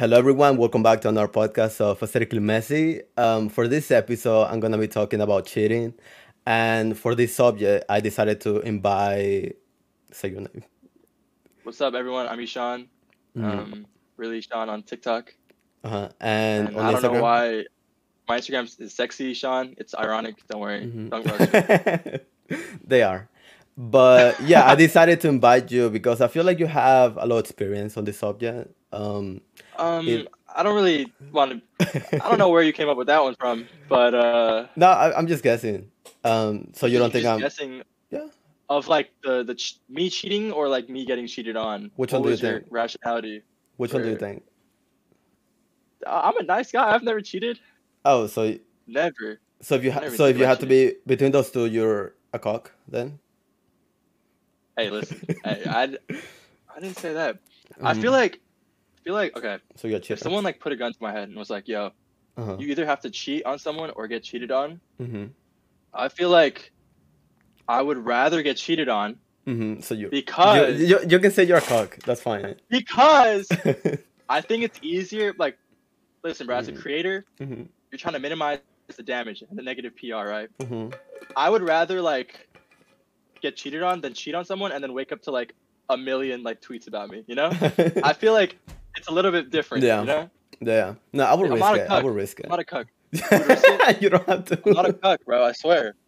Hello, everyone. Welcome back to another podcast of Aesthetically Messy. Um, for this episode, I'm going to be talking about cheating. And for this subject, I decided to invite. Say your name. What's up, everyone? I'm Ishaan. Mhm. Um, really Ishaan on TikTok. Uh-huh. And, And on I don't know why my Instagram is sexy Sean. It's ironic. Don't worry. Mhm. Don't they are. But yeah, I decided to invite you because I feel like you have a lot of experience on this subject. Um, Um, It- I don't really want to. I don't know where you came up with that one from, but uh, No, I, I'm just guessing. Um, so you don't think I'm guessing? Yeah. Of like the the ch- me cheating or like me getting cheated on. Which What one do you think? Rationality. which one do you think? I'm a nice guy. I've never cheated. Oh, so Never. so if you ha- so if you had to be between those two, you're a cuck then. Hey, listen. hey, I, I didn't say that. I feel Mhm. like, I feel like okay. so you're a If someone like put a gun to my head and was like, "Yo, uh-huh. you either have to cheat on someone or get cheated on," hmm I feel like I would rather get cheated on hmm So you, because you, you you can say you're a cuck. That's fine. because I think it's easier. Like, listen, bro, as a Mhm. creator, hmm you're trying to minimize the damage and the negative PR, right? hmm I would rather like get cheated on than cheat on someone and then wake up to like a million like tweets about me. You know? I feel like it's a little bit different. Yeah. You know? yeah. No, I will I'm risk it. I will risk it. I'm not a cuck. you don't have to. I'm not a cuck, bro. I swear.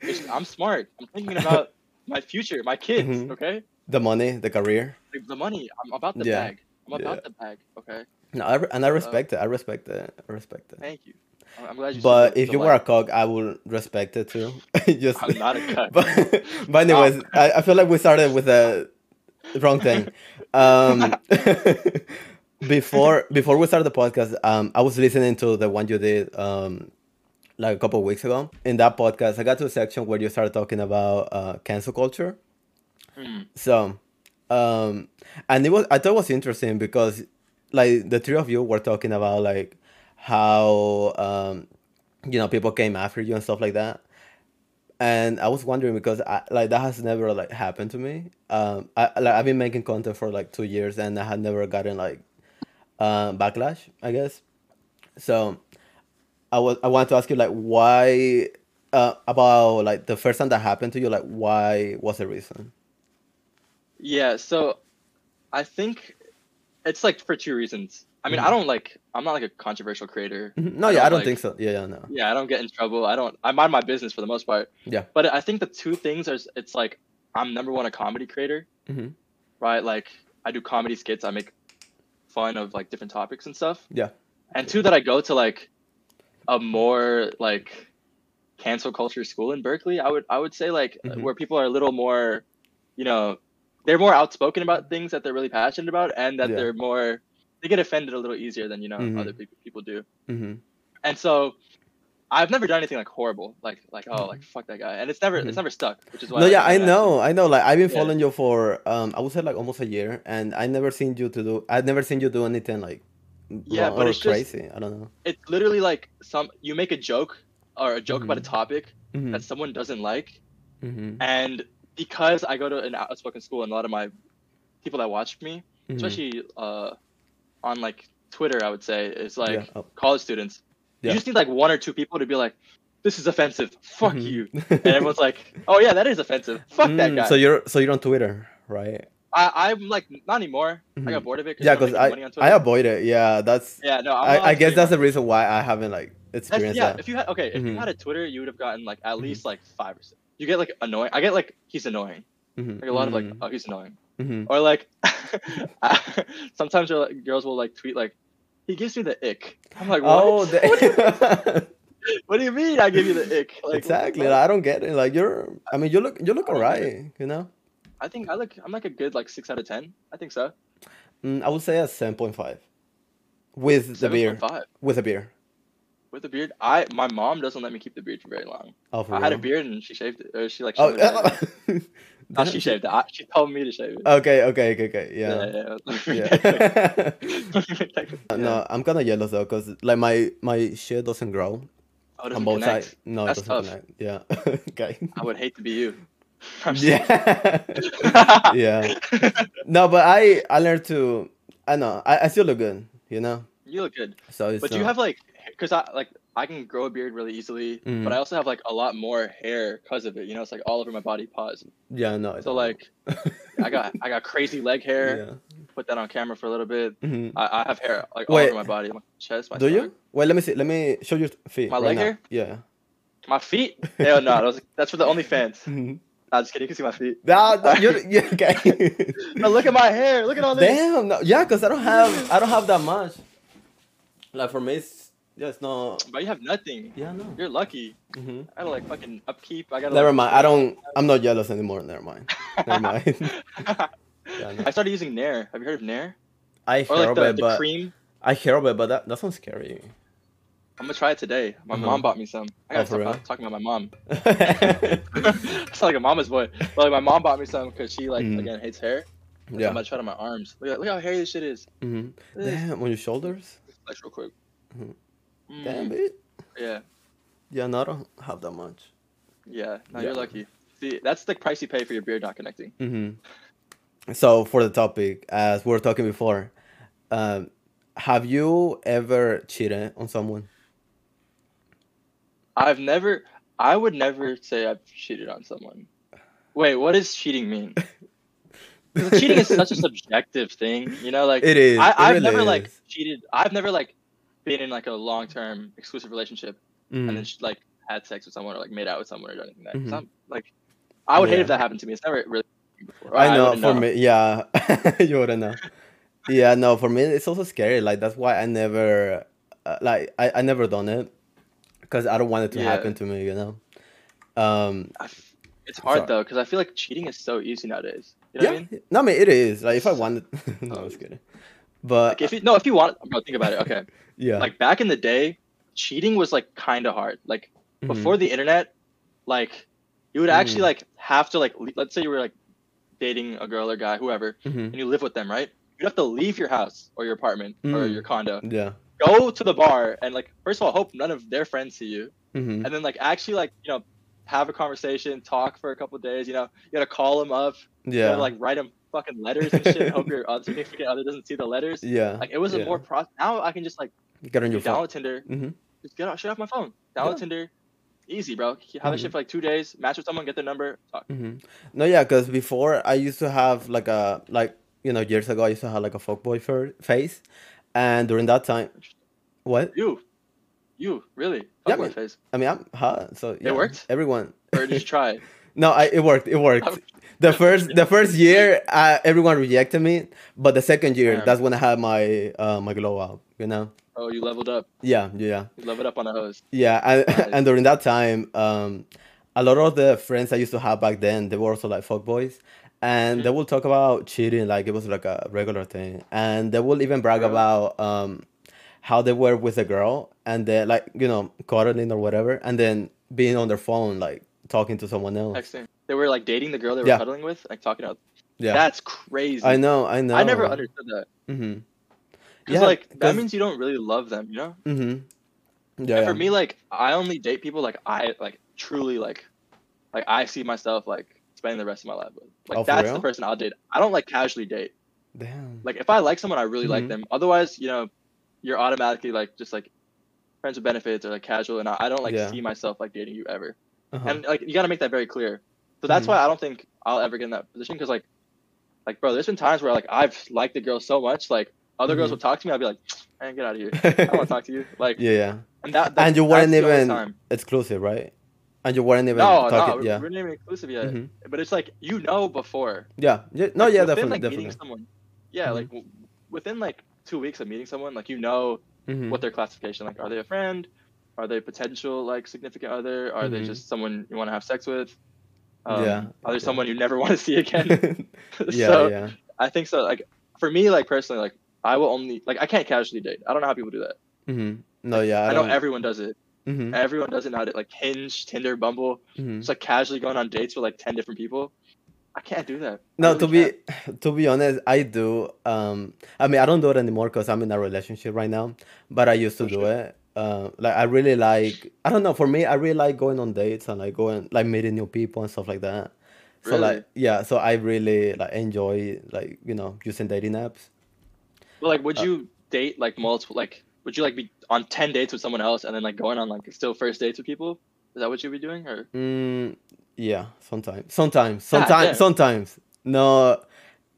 It's, I'm smart. I'm thinking about my future, my kids. Mhm. Okay. the money, the career. The, the money. I'm about the Yeah. bag. I'm about Yeah. the bag. Okay. No, I, re- and I Uh, respect it. I respect it. I respect it. Thank you. I'm, glad you. But if you were a cuck, I would respect it too. Just I'm not a cuck. But, but anyways, I, I feel like we started with a wrong thing. Um, before before we started the podcast, um, I was listening to the one you did um, like a couple of weeks ago. In that podcast, I got to a section where you started talking about uh, cancel culture. Hmm. So, um, and it was I thought it was interesting because like the three of you were talking about like how um, you know people came after you and stuff like that. And I was wondering because I, like that has never like happened to me. Um, I like I've been making content for like two years and I had never gotten like uh, backlash. I guess. So, I was I wanted to ask you like why uh, about like the first time that happened to you like why was the reason? Yeah. So, I think it's like for two reasons. I mean, Mhm. I don't like. I'm not like a controversial creator. Mhm. No, I yeah, I don't, like- think so. Yeah, yeah, no. Yeah, I don't get in trouble. I don't. I mind my business for the most part. Yeah. But I think the two things are. It's like I'm number one a comedy creator, Mhm. right? Like I do comedy skits. I make fun of like different topics and stuff. Yeah. And two that I go to like a more like cancel culture school in Berkeley. I would I would say like Mhm. where people are a little more, you know, they're more outspoken about things that they're really passionate about, and that Yeah. they're more they get offended a little easier than you know Mhm. other people people do. hmm And so I've never done anything like horrible, like like oh Mhm. like fuck that guy, and it's never Mhm. it's never stuck, which is why. No, like, yeah, I know, I know. Like I've been Yeah. following you for um, I would say like almost a year, and I never seen you to do. I've never seen you do anything like Yeah, but it's just- crazy. I don't know. It's literally like some you make a joke or a joke about a Mhm. topic hmm that someone doesn't like, hmm and because I go to an outspoken school and a lot of my people that watch me, Mm-hmm. especially uh, on like Twitter, I would say is like Yeah. Oh. college students. Yeah. You just need like one or two people to be like, "This is offensive. Fuck Mhm. you," and everyone's like, "Oh yeah, that is offensive. Fuck that Mm, guy." So you're so you're on Twitter, right? I, I'm like not anymore. I Mhm. got bored of it. Yeah, because I money on I avoid it. Yeah, that's. Yeah, no, I, I guess that's the reason why I haven't like That's, experienced yeah, that. if you had okay, if you Mhm. had a Twitter, you would have gotten like at Mhm. least like five or six. You get like annoying. I get like he's annoying. Mhm, Like a lot of like mhm, oh he's annoying. mhm. Or like sometimes like, girls will like tweet like he gives me the ick. I'm like what? Oh, what, do you, the- what do you mean I give you the ick? Like, exactly. like, I don't get it. Like you're. I mean, you look. You look alright. You know. I think I look I'm like a good like six out of ten. I think so. Mm, I would say a seven point five. With the beer. 7.5. With a beer. With the beard, I my mom doesn't let me keep the beard for very long. Oh, for I had a beard and she shaved it. Or she like Oh, it. yeah. Not she shaved it. I, she told me to shave it. Okay, okay, okay, okay. Yeah. yeah. Yeah. yeah. no, I'm kind of yellow though, cause like my my shit doesn't grow Oh, on doesn't both sides. No, That's it doesn't tough. connect. Yeah. okay. I would hate to be you. I'm just kidding. Yeah. yeah. No, but I I learned to. I know. I, I still look good. You know, You look good. so But do you have like, because I like I can grow a beard really easily, Mhm. but I also have like a lot more hair because of it. You know, it's like all over my body. Pause. yeah no I So like, I got I got crazy leg hair. yeah. Put that on camera for a little bit. Mhm. I, I have hair like all Wait. over my body, my chest, my Do you? Wait, let me see. Let me show you feet. My right leg now. hair? Yeah. My feet? Hell no, that was, that's for the OnlyFans. Mhm. Nah, just kidding. You can see my feet. Nah, nah, you're, you're okay. No, look at my hair. Look at all this. Damn. No, yeah, cause I don't have I don't have that much. Like for me, it's yeah, it's not. But you have nothing. Yeah, no. You're lucky. hmm I gotta like fucking upkeep. I gotta. Never like, mind. I don't. I'm not jealous anymore. Never mind. Never mind. Yeah, no. I started using Nair. Have you heard of Nair? I Or hear like of the, it, the but cream. I hear of it, but that that sounds scary. I'm gonna try it today. My Uh-huh. mom bought me some. I Oh, gotta for stop real? talking about my mom. it's like a mama's boy. But like my mom bought me some because she like Mhm. again hates hair. So yeah. I'm gonna try it on my arms. Look, look how hairy this shit is. Mm-hmm. This. Damn, on your shoulders. Flex real quick. Mhm. Mm, Damn it. Yeah, Yeah, no, I don't have that much. yeah. No, Yeah. you're lucky. See, that's the price you pay for your beard not connecting. Mm-hmm. So for the topic, as we were talking before, um, have you ever cheated on someone? I've never. I would never say I've cheated on someone. Wait, what does cheating mean? cheating is such a subjective thing, you know. Like It is. I, I've really never like cheated. I've never like been in like a long term exclusive relationship Mhm. and then sh- like had sex with someone or like made out with someone or done anything like that. Mhm. I'm, like, I would hate if that happened to me. It's never really. Before. I know wouldn't for me, yeah, you wouldn't know. Yeah, no, for me it's also scary. Like that's why I never, uh, like I, I never done it, because I don't want it to Yeah. happen to me. You know. Um. I f- it's hard Sorry. though because I feel like cheating is so easy nowadays. You know yeah. I mean? No, I mean it is. Like if I wanted, no. I was kidding. But Like if you no, if you want, bro, think about it. Okay, yeah, like back in the day, cheating was like kind of hard. Like Mhm. before the internet, like you would actually Mhm. like have to like let's say you were like dating a girl or guy, whoever, Mhm. and you live with them, right? You'd have to leave your house or your apartment or Mm. your condo, yeah. go to the bar, and like first of all, hope none of their friends see you, hmm and then like actually like you know have a conversation, talk for a couple days. You know, you gotta call them up, you Yeah. gotta like write them fucking letters and shit. hope your other significant other doesn't see the letters. yeah. Like it was yeah. a more pro. Now I can just like Get on your phone. download Tinder, hmm just get out, shut off my phone, download Yeah. Tinder, easy, bro. Have that shit for like two days, match with someone, get their number, talk. hmm No, yeah, because before I used to have like a like you know years ago I used to have like a fuckboy fer- face, and during that time, what? You, you really? Yeah, Fuck I mean- face. I mean I'm hot, so yeah, worked? Everyone. Or you try? no, I it worked. It worked. The first the first year, uh, everyone rejected me, but the second year, Damn. that's when I had my uh, my glow up. You know. Oh, you leveled up. Yeah, yeah. You leveled up on a hose. Yeah, and, Nice. and during that time, um, a lot of the friends I used to have back then, they were also like fuck boys, and they Mhm. will talk about cheating like it was like a regular thing, and they will even brag about um, how they were with a girl and they like you know cuddling or whatever, and then being on their phone like talking to someone else. Texting. They were like dating the girl they were Yeah. cuddling with, like talking out. Yeah, That's crazy. I know, I know. I never understood that. Mm-hmm. Cause like that means you don't really love them, you know. Mm-hmm. And Yeah, for yeah. me, like I only date people like I like truly like, like I see myself like spending the rest of my life with. Like Oh, that's the person I'll date. I don't like casually date. Damn. Like if I like someone, I really like Mhm. them. Otherwise, you know, you're automatically like just like friends with benefits or like casual, and I, I don't like Yeah. see myself like dating you ever. Uh-huh. And like you got to make that very clear. So that's Mhm. why I don't think I'll ever get in that position because like, like bro, there's been times where like I've liked the girl so much, like other girls Mhm. will talk to me, I'll be like, man, get out of here. I don't want to talk to you. Like, yeah, yeah. and that, that and you weren't even exclusive, right? And you weren't even No, talking. no, yeah. we're not even exclusive yet. Mhm. But it's like you know before. Yeah. yeah. No, Like, yeah, within, definitely, like, definitely. Meeting someone, yeah, Mhm. like w- within like two weeks of meeting someone, like you know Mhm. what their classification. Like, are they a friend? Are they potential like significant other? Are they Mhm. just someone you want to have sex with? Um, Yeah, Are they someone you never want to see again? yeah, so yeah. I think so. Like for me, like personally, like I will only like I can't casually date. I don't know how people do that. Mm-hmm. No, yeah. I, I, know everyone does it. Mhm, Everyone does it now. Like Hinge, Tinder, Bumble. mhm. Just like casually going on dates with like ten different people. I can't do that. No, really to be can't. to be honest, I do. Um, I mean, I don't do it anymore because I'm in a relationship right now. But I used to For do sure. it. Uh, like I really like. I don't know. For me, I really like going on dates and like going like meeting new people and stuff like that. So Really? like yeah, so I really like enjoy like you know using dating apps. But like, would Uh, you date like multiple like would you like be on 10 dates with someone else and then like going on like still first dates with people is that what you'd be doing or Mm, yeah, sometimes, sometimes, sometimes, damn. sometimes. No,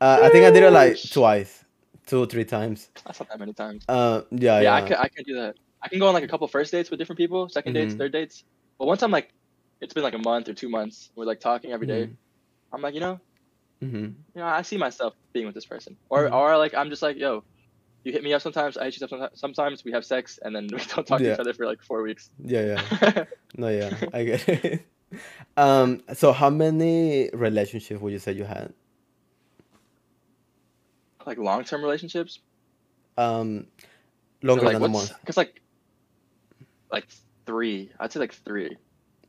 uh, I think I did it like twice, two, or three times. that's not that many times Uh, yeah, yeah, yeah. I can I can do that I can go on like a couple first dates with different people 2nd dates Mhm. third dates but once I'm like it's been like a month or two months we're like talking every day, Mhm. I'm like you know hmm you know I see myself being with this person or Mhm. or like I'm just like yo you hit me up sometimes I hit you up sometimes sometimes we have sex and then we don't talk to each other for like four weeks Yeah, yeah. No, yeah, I get it. Um, so how many relationships would you say you had? like long term relationships Um, longer like than a month. Because like, like three. I'd say like three.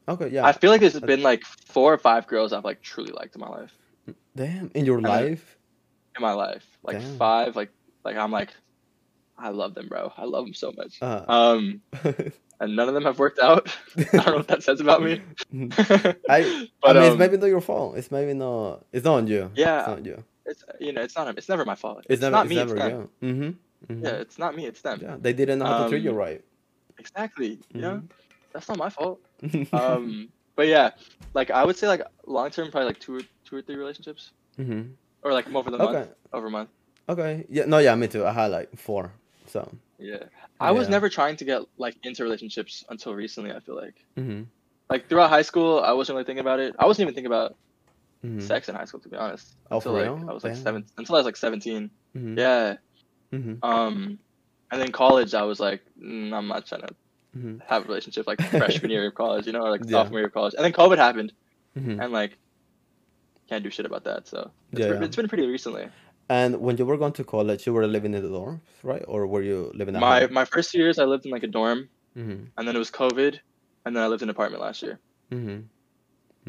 Okay, yeah. I feel like there's been like four or five girls I've like truly liked in my life. Damn, in your life? In my life, like Damn. five. Like, like I'm like, I love them, bro. I love them so much. Uh, Um, and none of them have worked out. I don't know what that says about me. I, I but mean, it's um, maybe not your fault. It's maybe not. It's not on you. Yeah. it's not you. it's you know, it's not. It's never my fault. It's, never. not it's me. never it's them. you. Mm-hmm. mm-hmm. Yeah, it's not me. It's them. Yeah, they didn't know how to treat you Um, right. Exactly. You know, that's not my fault. Um, but yeah, like I would say like long term, probably like two, or two or three relationships, hmm or like over the Okay. month, over a month. Okay. Yeah. No. Yeah. Me too. I had like four. So. Yeah. I was never trying to get like into relationships until recently. I feel like hmm like throughout high school, I wasn't really thinking about it. I wasn't even thinking about hmm sex in high school, to be honest. Oh, until for like real? I was like Damn. seven until I was like seventeen. hmm Yeah. hmm Um, and then college, I was like, mm, I'm not trying to hmm have a relationship like freshman year of college, you know, or like Yeah. sophomore year of college. And then COVID happened, hmm and like can't do shit about that. So it's, Yeah, yeah. it's been pretty recently. And when you were going to college, you were living in the dorms, right? Or were you living at My home? my first years, I lived in like a dorm, Mm-hmm. and then it was COVID, and then I lived in an apartment last year. Mm-hmm.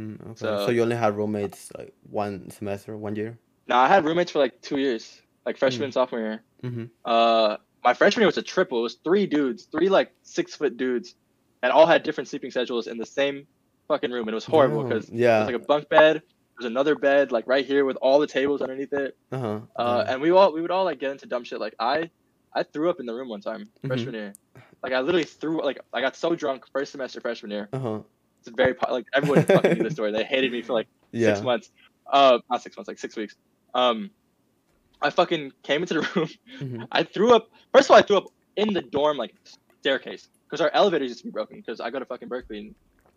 Mm, okay. So, So- you only had roommates like one semester, one year. No, I had roommates for like two years, like freshman and sophomore year. Mm-hmm. Uh, my freshman year was a triple. It was three dudes, three like six foot dudes, and all had different sleeping schedules in the same fucking room, and it was horrible because yeah. it was like a bunk bed. There's another bed like right here with all the tables underneath it. uh-huh. Uh, and we all we would all like get into dumb shit. Like I, I threw up in the room one time Mhm. freshman year. Like I literally threw like I got so drunk first semester freshman year. uh-huh. It's a very like everyone fucking knew the story. They hated me for like Yeah. six months. Uh, not six months, like six weeks. Um, I fucking came into the room. Mhm. I threw up. First of all, I threw up in the dorm like staircase because our elevators used to be broken. Because I go to fucking Berkeley and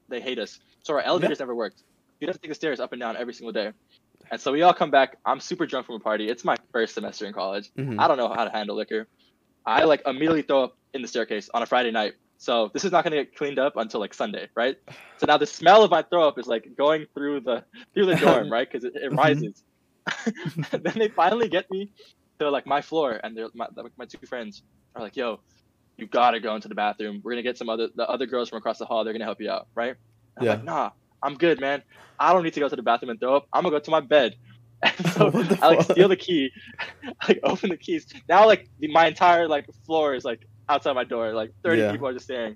they hate us, so our elevators never worked. You'd have to take the stairs up and down every single day. And so we all come back. I'm super drunk from a party. It's my first semester in college. Mhm. I don't know how to handle liquor. I like immediately throw up in the staircase on a Friday night. So this is not gonna get cleaned up until like Sunday, right? So now the smell of my throw up is like going through the through the dorm, right? Because it, it rises. then they finally get me to like my floor, and they're my, my two friends are like, "Yo, you gotta go into the bathroom. We're gonna get some other the other girls from across the hall. They're gonna help you out, right?" I'm like, "Nah, I'm good, man. I don't need to go to the bathroom and throw up. I'm gonna go to my bed." And so I like steal the key, I, like open the keys. Now like the, my entire like floor is like outside my door. Like 30 Yeah. people are just staring.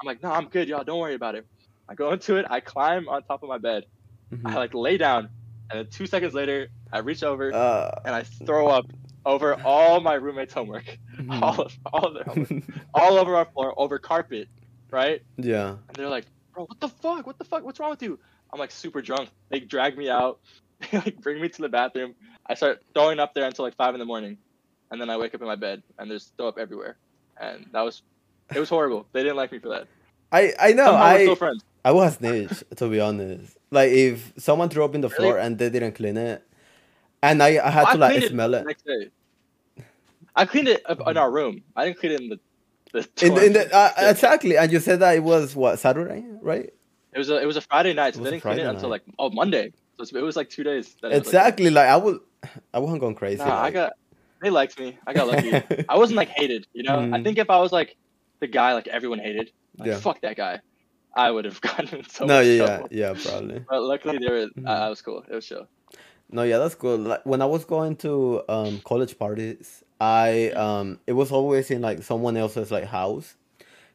I'm like, no, I'm good, y'all. Don't worry about it. I go into it. I climb on top of my bed. Mhm. I like lay down, and then two seconds later, I reach over Uh, and I throw up over all my roommates' homework, mhm. all of all of their homework, all over our floor, over carpet, right? yeah. And they're like, bro, what the fuck? What the fuck? What's wrong with you? I'm like super drunk. They drag me out. They like bring me to the bathroom. I start throwing up there until like five in the morning, and then I wake up in my bed and there's throw up everywhere. And that was, it was horrible. They didn't like me for that. I I know. Somehow we're I still friends. I was snitch to be honest. Like if someone threw up in the Really? floor and they didn't clean it, and I, I had I to like cleaned it smell it. I cleaned it in our room. I didn't clean it in the. the In the, in the, uh, exactly, and you said that it was what Saturday, right? It was a it was a Friday night, so they didn't clean it until like oh Monday. So it was like two days. that it was, like- Exactly. Like I would, I wasn't going crazy. Nah, I got. They liked me. I got lucky. I wasn't like hated, you know. I Mhm. think if I was like the guy like everyone hated, like Yeah. fuck that guy, I would have gotten so no, yeah, yeah, trouble. yeah, probably. But luckily, they were. Uh, I was cool. It was chill. No, yeah, that's cool. Like when I was going to um college parties, I um it was always in like someone else's like house,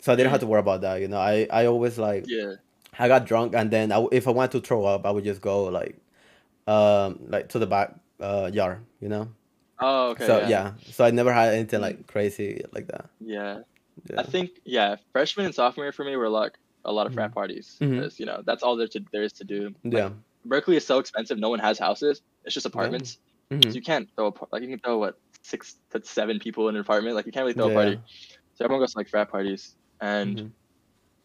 so I didn't have to worry about that. You know, I I always like Yeah. I got drunk and then I if I wanted to throw up, I would just go like um like to the back uh yard, you know, Oh, okay. so yeah. yeah. so I never had anything like crazy like that. Yeah. Yeah. I think yeah, freshman and sophomore for me were like a lot of frat parties Mhm. because you know that's all there to there is to do. Like, yeah. Berkeley is so expensive. No one has houses. It's just apartments. Mhm. So you can't throw a, par- like you can throw what six to seven people in an apartment. Like you can't really throw a party. So everyone goes to like frat parties, and Mhm.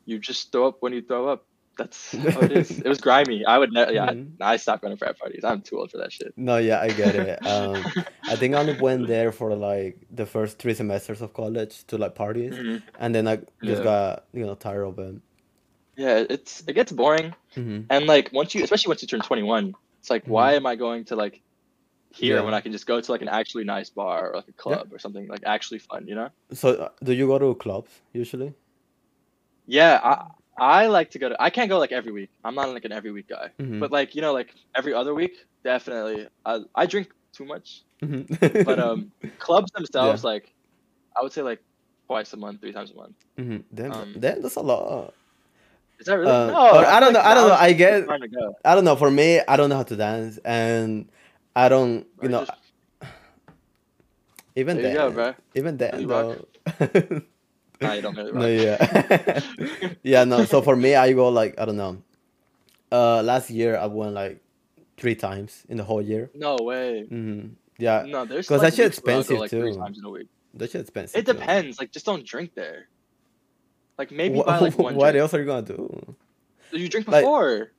you just throw up when you throw up. That's how it is. it was grimy. I would never. Yeah, Mhm. I stopped going to frat parties. I'm too old for that shit. No, yeah, I get it. Um, I think I only went there for like the first three semesters of college to like parties, and then I just Yeah. got you know tired of it. Yeah, it's it gets boring, hmm and like once you, especially once you turn 21, it's like Mhm. why am I going to like here Yeah. when I can just go to like an actually nice bar or like a club or something like actually fun, you know? So, uh, do you go to clubs usually? Yeah, I I like to go to. I can't go like every week. I'm not like an every week guy, Mhm. but like you know like every other week, definitely. I I drink too much, Mhm. but um, clubs themselves like, I would say like twice a month, three times a month. Mhm. Then, um, then that's a lot. Is that really? Uh, no, I don't feel know. I don't know. I the get. time to go. I don't know. For me, I don't know how to dance, and I don't. You know, just- even there then, go, bro. even then though. Nah, you don't really no, yeah, yeah. No. So for me, I go like I don't know. Uh, last year I went like three times in the whole year. No way. hmm Yeah, No, there's 'Cause like that shit weeks go, expensive, like three too. times in a week. that shit expensive. It too. depends. Like just don't drink there. Like maybe Wha- buy like one. what drink. else are you gonna do? You drink like- before.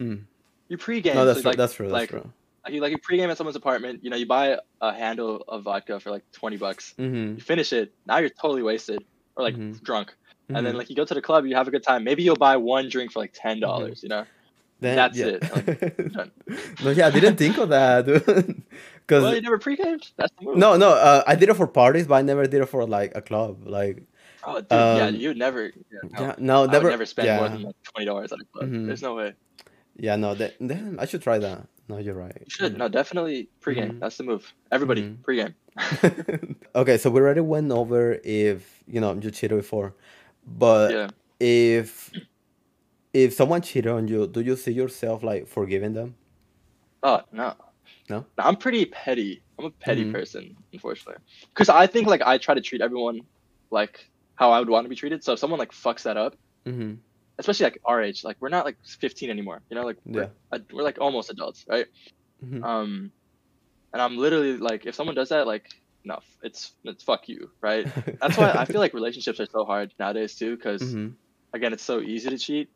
Mm. You pregame. No, that's so true. like, that's true. That's like, true. Like you like you pregame at someone's apartment. You know, you buy a handle of vodka for like twenty bucks. Mm-hmm. You finish it. Now you're totally wasted or like Mhm. drunk. And Mm-hmm. then like you go to the club, you have a good time. Maybe you'll buy one drink for like ten dollars. You know. Then, that's yeah. it, like, no, yeah, I didn't think of that, dude. Because Well, you never pregamed. That's the move. no, no, uh, I did it for parties, but I never did it for like a club. Like, Oh, dude, yeah, um, you never. Yeah, no. yeah, no, I never, would never spend yeah, more than like twenty dollars at a club. Mhm. There's no way. yeah, no, that, then I should try that. No, you're right. You should. No, definitely pregame. Mhm. That's the move. Everybody Mhm. pregame. okay, so we already went over if you know you cheated before, but yeah. if if someone cheated on you, do you see yourself like forgiving them? Oh no. No? I'm pretty petty. I'm a petty Mhm. person, unfortunately. Because I think like I try to treat everyone like how I would want to be treated. So if someone like fucks that up, Mm-hmm. especially like our age, like we're not like 15 anymore. You know, like we're, Yeah. we're like almost adults, right? Mhm. Um, and I'm literally like, if someone does that, like, no, it's it's fuck you, right? That's why I feel like relationships are so hard nowadays too. Because hmm again, it's so easy to cheat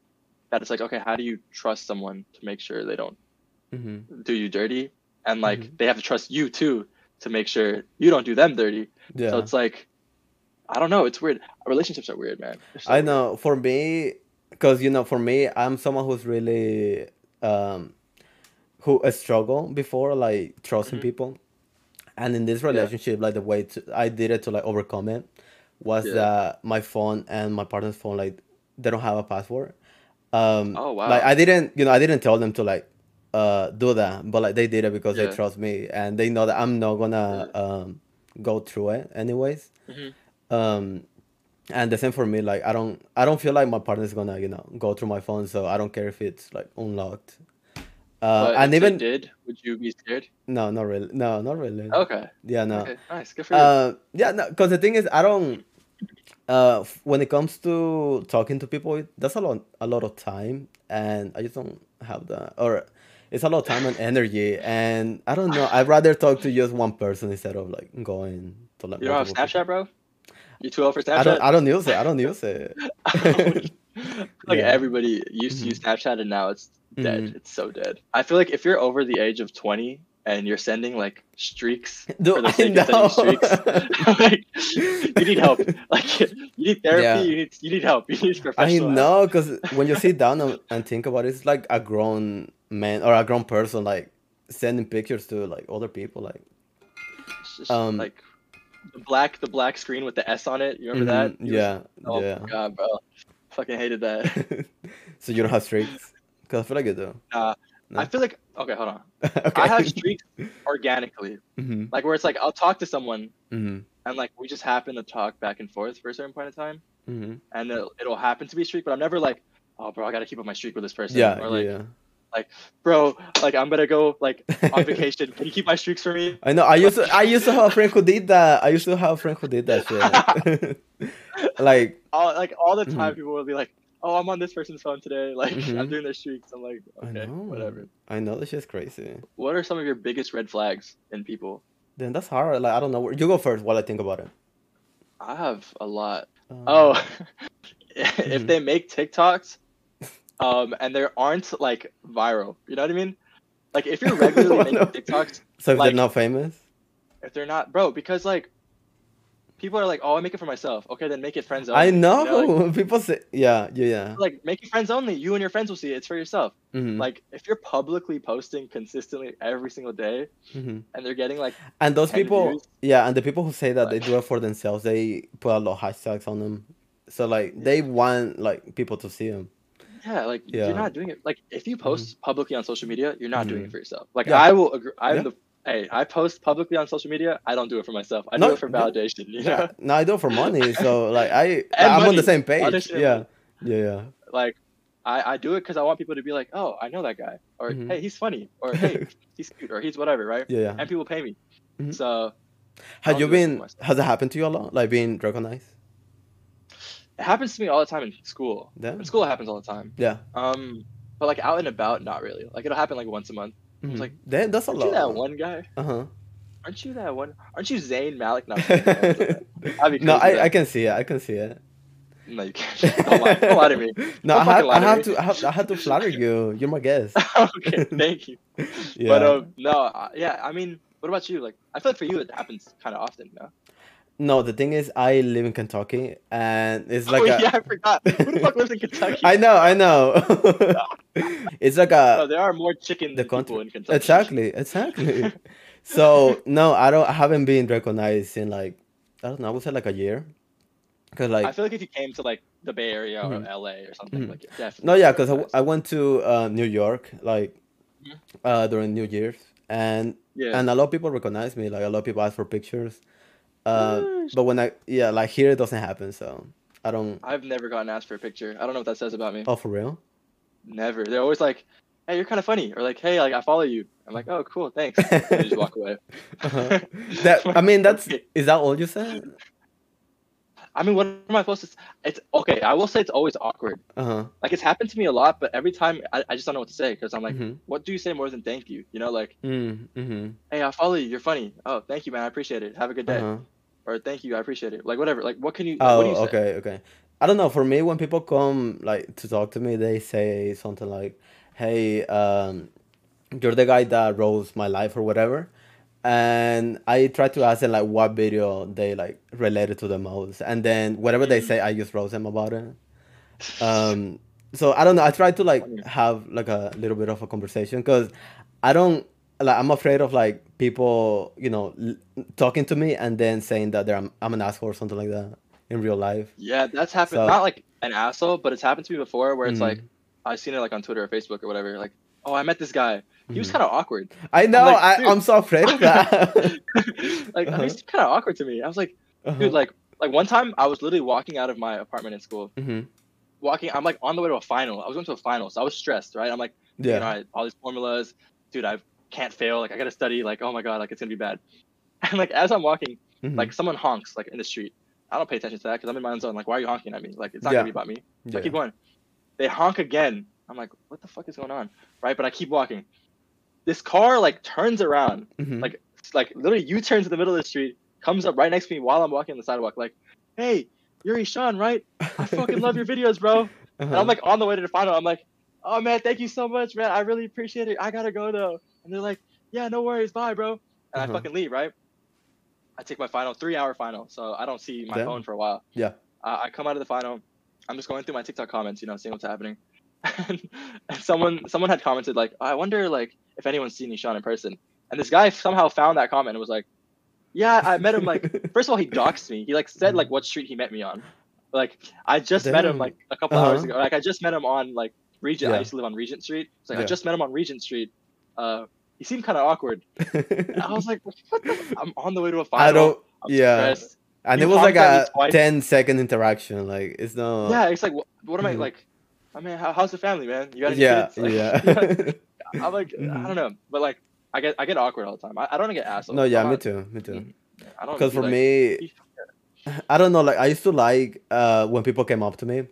that it's like, okay, how do you trust someone to make sure they don't hmm do you dirty? And like Mhm. they have to trust you too to make sure you don't do them dirty. Yeah. So it's like, I don't know. It's weird. Relationships are weird, man. So I weird. know for me, because you know, for me, I'm someone who's really um, who uh, struggle before like trusting Mhm. people, and in this relationship, like the way to, I did it to like overcome it was Yeah. that my phone and my partner's phone like they don't have a password. Um, Oh, wow. Like I didn't, you know, I didn't tell them to like uh do that, but like they did it because Yeah. they trust me and they know that I'm not gonna um go through it anyways. Mhm. Um, and the same for me. Like I don't, I don't feel like my partner's gonna, you know, go through my phone. So I don't care if it's like unlocked. Uh, and even did, would you be scared? no, not really. No, not really. Okay. Yeah, no. Okay. Nice. Good for you. Uh, yeah, no. Because the thing is, I don't. Uh, when it comes to talking to people, that's a lot, a lot of time, and I just don't have that. Or it's a lot of time and energy, and I don't know. I'd rather talk to just one person instead of like going to like. you don't have multiple people. Snapchat, bro? You too old for Snapchat? I don't. I don't use it. I don't use it. like Yeah. everybody used to use Snapchat and now it's dead. Mhm. It's so dead. I feel like if you're over the age of 20 and you're sending like streaks Dude, for the I sake of sending streaks, like, you need help. Like you need therapy. Yeah. You need you need help. You need I professional. help. know, because when you sit down and, and think about it, it's like a grown man or a grown person like sending pictures to like other people. Like, just, Um, like the black the black screen with the S on it. You remember that? Mhm, You- Yeah, Oh yeah. my god, bro. Fucking hated that. so you don't have streaks? Because I feel like you do. Uh, No. I feel like okay, hold on. okay. I have streaks organically, hmm like where it's like I'll talk to someone hmm and like we just happen to talk back and forth for a certain point of time, hmm and it'll, it'll happen to be streak, but I'm never like, oh, bro, I gotta keep up my streak with this person. Yeah, or like, yeah. Bro, like I'm gonna go like on vacation. Can you keep my streaks for me? I know. I used to. I used to have a friend who did that. I used to have a friend who did that shit. like, All like all the time, Mhm. people will be like, "Oh, I'm on this person's phone today. Like I'm Mhm. doing their streaks." I'm like, I okay, know. whatever. I know this is crazy. What are some of your biggest red flags in people? Then that's hard. Like, I don't know. You go first while I think about it. I have a lot. Um, Oh, if they make TikToks, um, and they aren't like viral, you know what I mean? Like if you're regularly making no. TikToks, So if like- they're not famous, if they're not, bro, because like people are like, oh, I make it for myself. Okay, then make it friends only. I you know. like, People say, yeah, yeah, yeah. like make it friends only. You and your friends will see it. It's for yourself. Mhm, Like if you're publicly posting consistently every single day, mhm. and they're getting like, And those people, views. yeah, and the people who say that they do it for themselves, they put a lot of hashtags on them. So like they want like people to see them. Yeah, like Yeah. you're not doing it. Like if you post publicly on social media, you're not doing Mhm. it for yourself. Like Yeah. I will agree. I'm Yeah. the hey, I post publicly on social media. I don't do it for myself. I No, do it for validation. You know. No, I do it for money. So like I, I'm on the same page. Yeah, yeah, yeah. like I, I do it because I want people to be like, oh, I know that guy, or Mhm. hey, he's funny, or hey, he's cute, or he's whatever, right? Yeah, yeah. And people pay me. Mhm. So Have you been? Has it happened to you a lot? Like being recognized? It happens to me all the time in school. Yeah. In school, it happens all the time. Yeah. Um, but like out and about, not really. Like it'll happen like once a month. Mhm. like, That- that's a Aren't you that one guy? Uh huh. Aren't you that one? Aren't you Zayn Malik? No, I'm kidding. I'd be no, I, I can see it. I can see it. no, you can't. Don't lie, don't lie to me. No, I have, I to have to, I have, I have to flatter you. You're my guest. okay, thank you. Yeah. But um, no, uh, yeah. I mean, what about you? Like, I feel like for you, it happens kind of often. No. No, the thing is, I live in Kentucky, and it's like oh a. yeah, I forgot. Who the fuck lives in Kentucky? I know, I know. it's like No, a there are more chicken the country. in Kentucky. Exactly, exactly. so no, I don't. I haven't been recognized in like I don't know. I would say like a year. Cause like I feel like if you came to like the Bay Area or Mhm. LA or something, Mhm. like definitely. No, yeah, because I. I went to uh, New York like Mhm. uh, during New Year's, and yeah. and a lot of people recognize me. Like a lot of people ask for pictures. Uh, Yeesh. but when I yeah, like here it doesn't happen. So I don't. I've never gotten asked for a picture. I don't know what that says about me. Oh, for real? Never. They're always like, "Hey, you're kind of funny," or like, "Hey, like I follow you." I'm like, "Oh, cool, thanks." And just walk away. Uh-huh. That I mean, that's is that all you said? I mean, what am I supposed to? It's okay. I will say it's always awkward. Uh huh. Like it's happened to me a lot, but every time I, I just don't know what to say because I'm like, Mhm. what do you say more than thank you? You know, like, Mm, mm-hmm. hey, I follow you. You're funny. Oh, thank you, man. I appreciate it. Have a good day. Uh-huh. Or thank you. I appreciate it. Like whatever. Like what can you? Oh, what do you say? okay, okay. I don't know. For me, when people come like to talk to me, they say something like, "Hey, um, you're the guy that rose my life or whatever," and I try to ask them like what video they like related to the most, and then whatever they say, I just roast them about it. Um, so I don't know. I try to like have like a little bit of a conversation because I don't like. I'm afraid of like people, you know, l- talking to me and then saying that they're I'm, I'm an asshole or something like that in real life. Yeah, that's happened. So- Not like an asshole, but it's happened to me before where it's Mhm. like I've seen it like on Twitter or Facebook or whatever. Like, oh, I met this guy. He was Mhm. kind of awkward. I know. like, I. I'm so afraid of that. like Uh-huh. he's kind of awkward to me. I was like, Uh-huh. dude, like like one time I was literally walking out of my apartment in school, Mhm. walking. I'm like on the way to a final. I was going to a final, so I was stressed, right? I'm like, Yeah. you know, I, all these formulas, dude. I can't fail. Like I gotta study. Like oh my god, like it's gonna be bad. And like as I'm walking, Mhm. like someone honks like in the street. I don't pay attention to that because I'm in my own zone. Like why are you honking at me? Like it's not Yeah. gonna be about me. So I keep going. They honk again. I'm like, what the fuck is going on? Right? But I keep walking. This car like turns around, Mhm. like like literally U turns in the middle of the street, comes up right next to me while I'm walking on the sidewalk, like, hey, you're Ishaan, right? I fucking love your videos, bro. And Uh-huh. I'm like on the way to the final. I'm like, oh man, thank you so much, man. I really appreciate it. I gotta go though. And they're like, yeah, no worries, bye, bro. And Uh-huh. I fucking leave, right? I take my final, three hour final, so I don't see my Damn. phone for a while. Yeah. Uh, I come out of the final. I'm just going through my TikTok comments, you know, seeing what's happening. and, and someone someone had commented like, I wonder like if anyone's seen Nishan in person. And this guy somehow found that comment and was like, Yeah, I met him like first of all he doxed me. He like said like what street he met me on. Like I just met him like a couple hours Uh-huh. ago. Like I just met him on like Regent. I used to live on Regent Street. It's like I just met him on Regent Street. Uh, he seemed kind of awkward. I was like, what the? I'm on the way to a final. I don't. I'm yeah. stressed. And You it was like honked at me a twice. 10 second interaction. Like it's no. Yeah, it's like, what, what am I Mhm. like? I mean, how, how's the family, man? You got any yeah, kids? Like, yeah. I'm like, I Mhm. don't know, but like, I get I get awkward all the time. I, I don't get asked. no, yeah, me too, me too. I don't. Because for like, me, I don't know. Like I used to like uh, when people came up to me,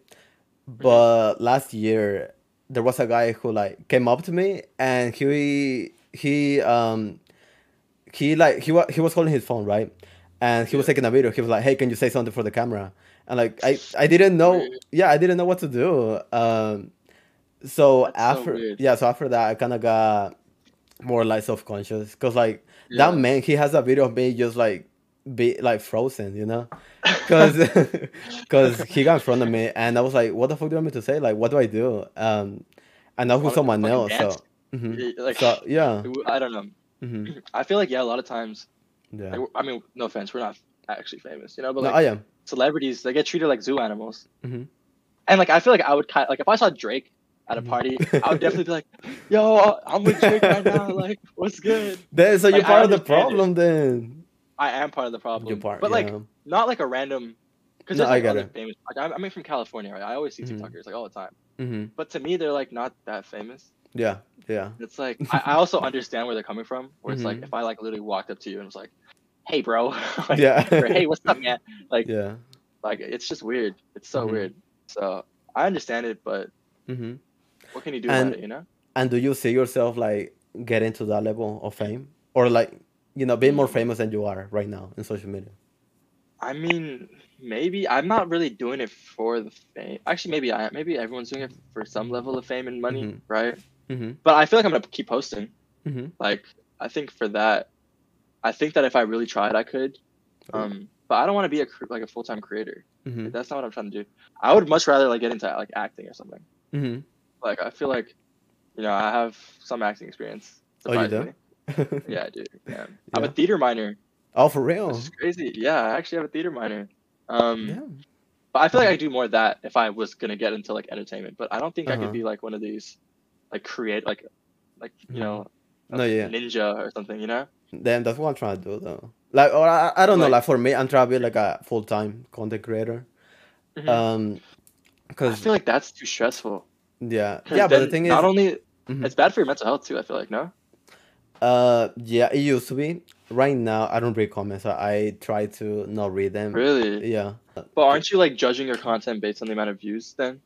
but last year there was a guy who like came up to me and he he um he like he was he was holding his phone right, and he was taking a video. He was like, "Hey, can you say something for the camera?" And like I I didn't know. Yeah, I didn't know what to do. Um, so That's after weird. yeah, so after that I kind of got more like self conscious because like Yeah. that man he has a video of me just like be like frozen, you know, because because he got in front of me and I was like, what the fuck do you want me to say? Like, what do I do? Um, I know who's fucking else, dance? so mhm. Yeah, like, so yeah, I don't know. hmm I feel like yeah, a lot of times. yeah. Like, I mean, no offense, we're not actually famous, you know, but No, like I am. celebrities, they get treated like zoo animals. Mhm. And like, I feel like I would kind like if I saw Drake at a Mhm. party, I would definitely be like, "Yo, I'm with Drake right now. Like, what's good?" Then so you're part of the understand it. problem then. I am part of the problem. You're part, but like, yeah. not like a random. Because No, there's I got it. famous. Like I'm, I'm from California, right? I always see Mhm. TikTokers like all the time. hmm But to me, they're like not that famous. Yeah, yeah. It's like I, I also understand where they're coming from. Where it's like Mhm. if I like literally walked up to you and was like, "Hey, bro," like, Yeah. or, "Hey, what's up, man?" Like, Yeah. like it's just weird. It's so Mhm. weird. So I understand it, but hmm what can you do And- about it? You know? And do you see yourself like getting to that level of fame, or like you know being more Mm. famous than you are right now in social media? I mean, maybe I'm not really doing it for the fame. Actually, maybe I. Maybe everyone's doing it for some level of fame and money, Mhm. right? hmm But I feel like I'm gonna keep posting. hmm Like I think for that, I think that if I really tried, I could. Um, but I don't want to be a like a full time creator. hmm That's not what I'm trying to do. I would much rather like get into like acting or something. Like I feel like, you know, I have some acting experience. Oh, you do? Yeah, I do. Yeah. I'm a theater minor, Oh, for real? is crazy. Yeah, I actually have a theater minor. Um, Yeah. but I feel like I do more of that if I was gonna get into like entertainment. But I don't think I Uh-huh. could be like one of these, like create like, like you know, No, yeah. ninja or something. You know? Damn, that's what I'm trying to do though. Like, or I, I don't know. Like- Like for me, I'm trying to be like a full time content creator. Mhm. Um, I feel like that's too stressful. Yeah, yeah. But the thing is, not only Mhm. it's bad for your mental health too. I feel like no. uh, yeah, it used to be. Right now, I don't read comments. I, I try to not read them. Really? Yeah. But aren't you like judging your content based on the amount of views then?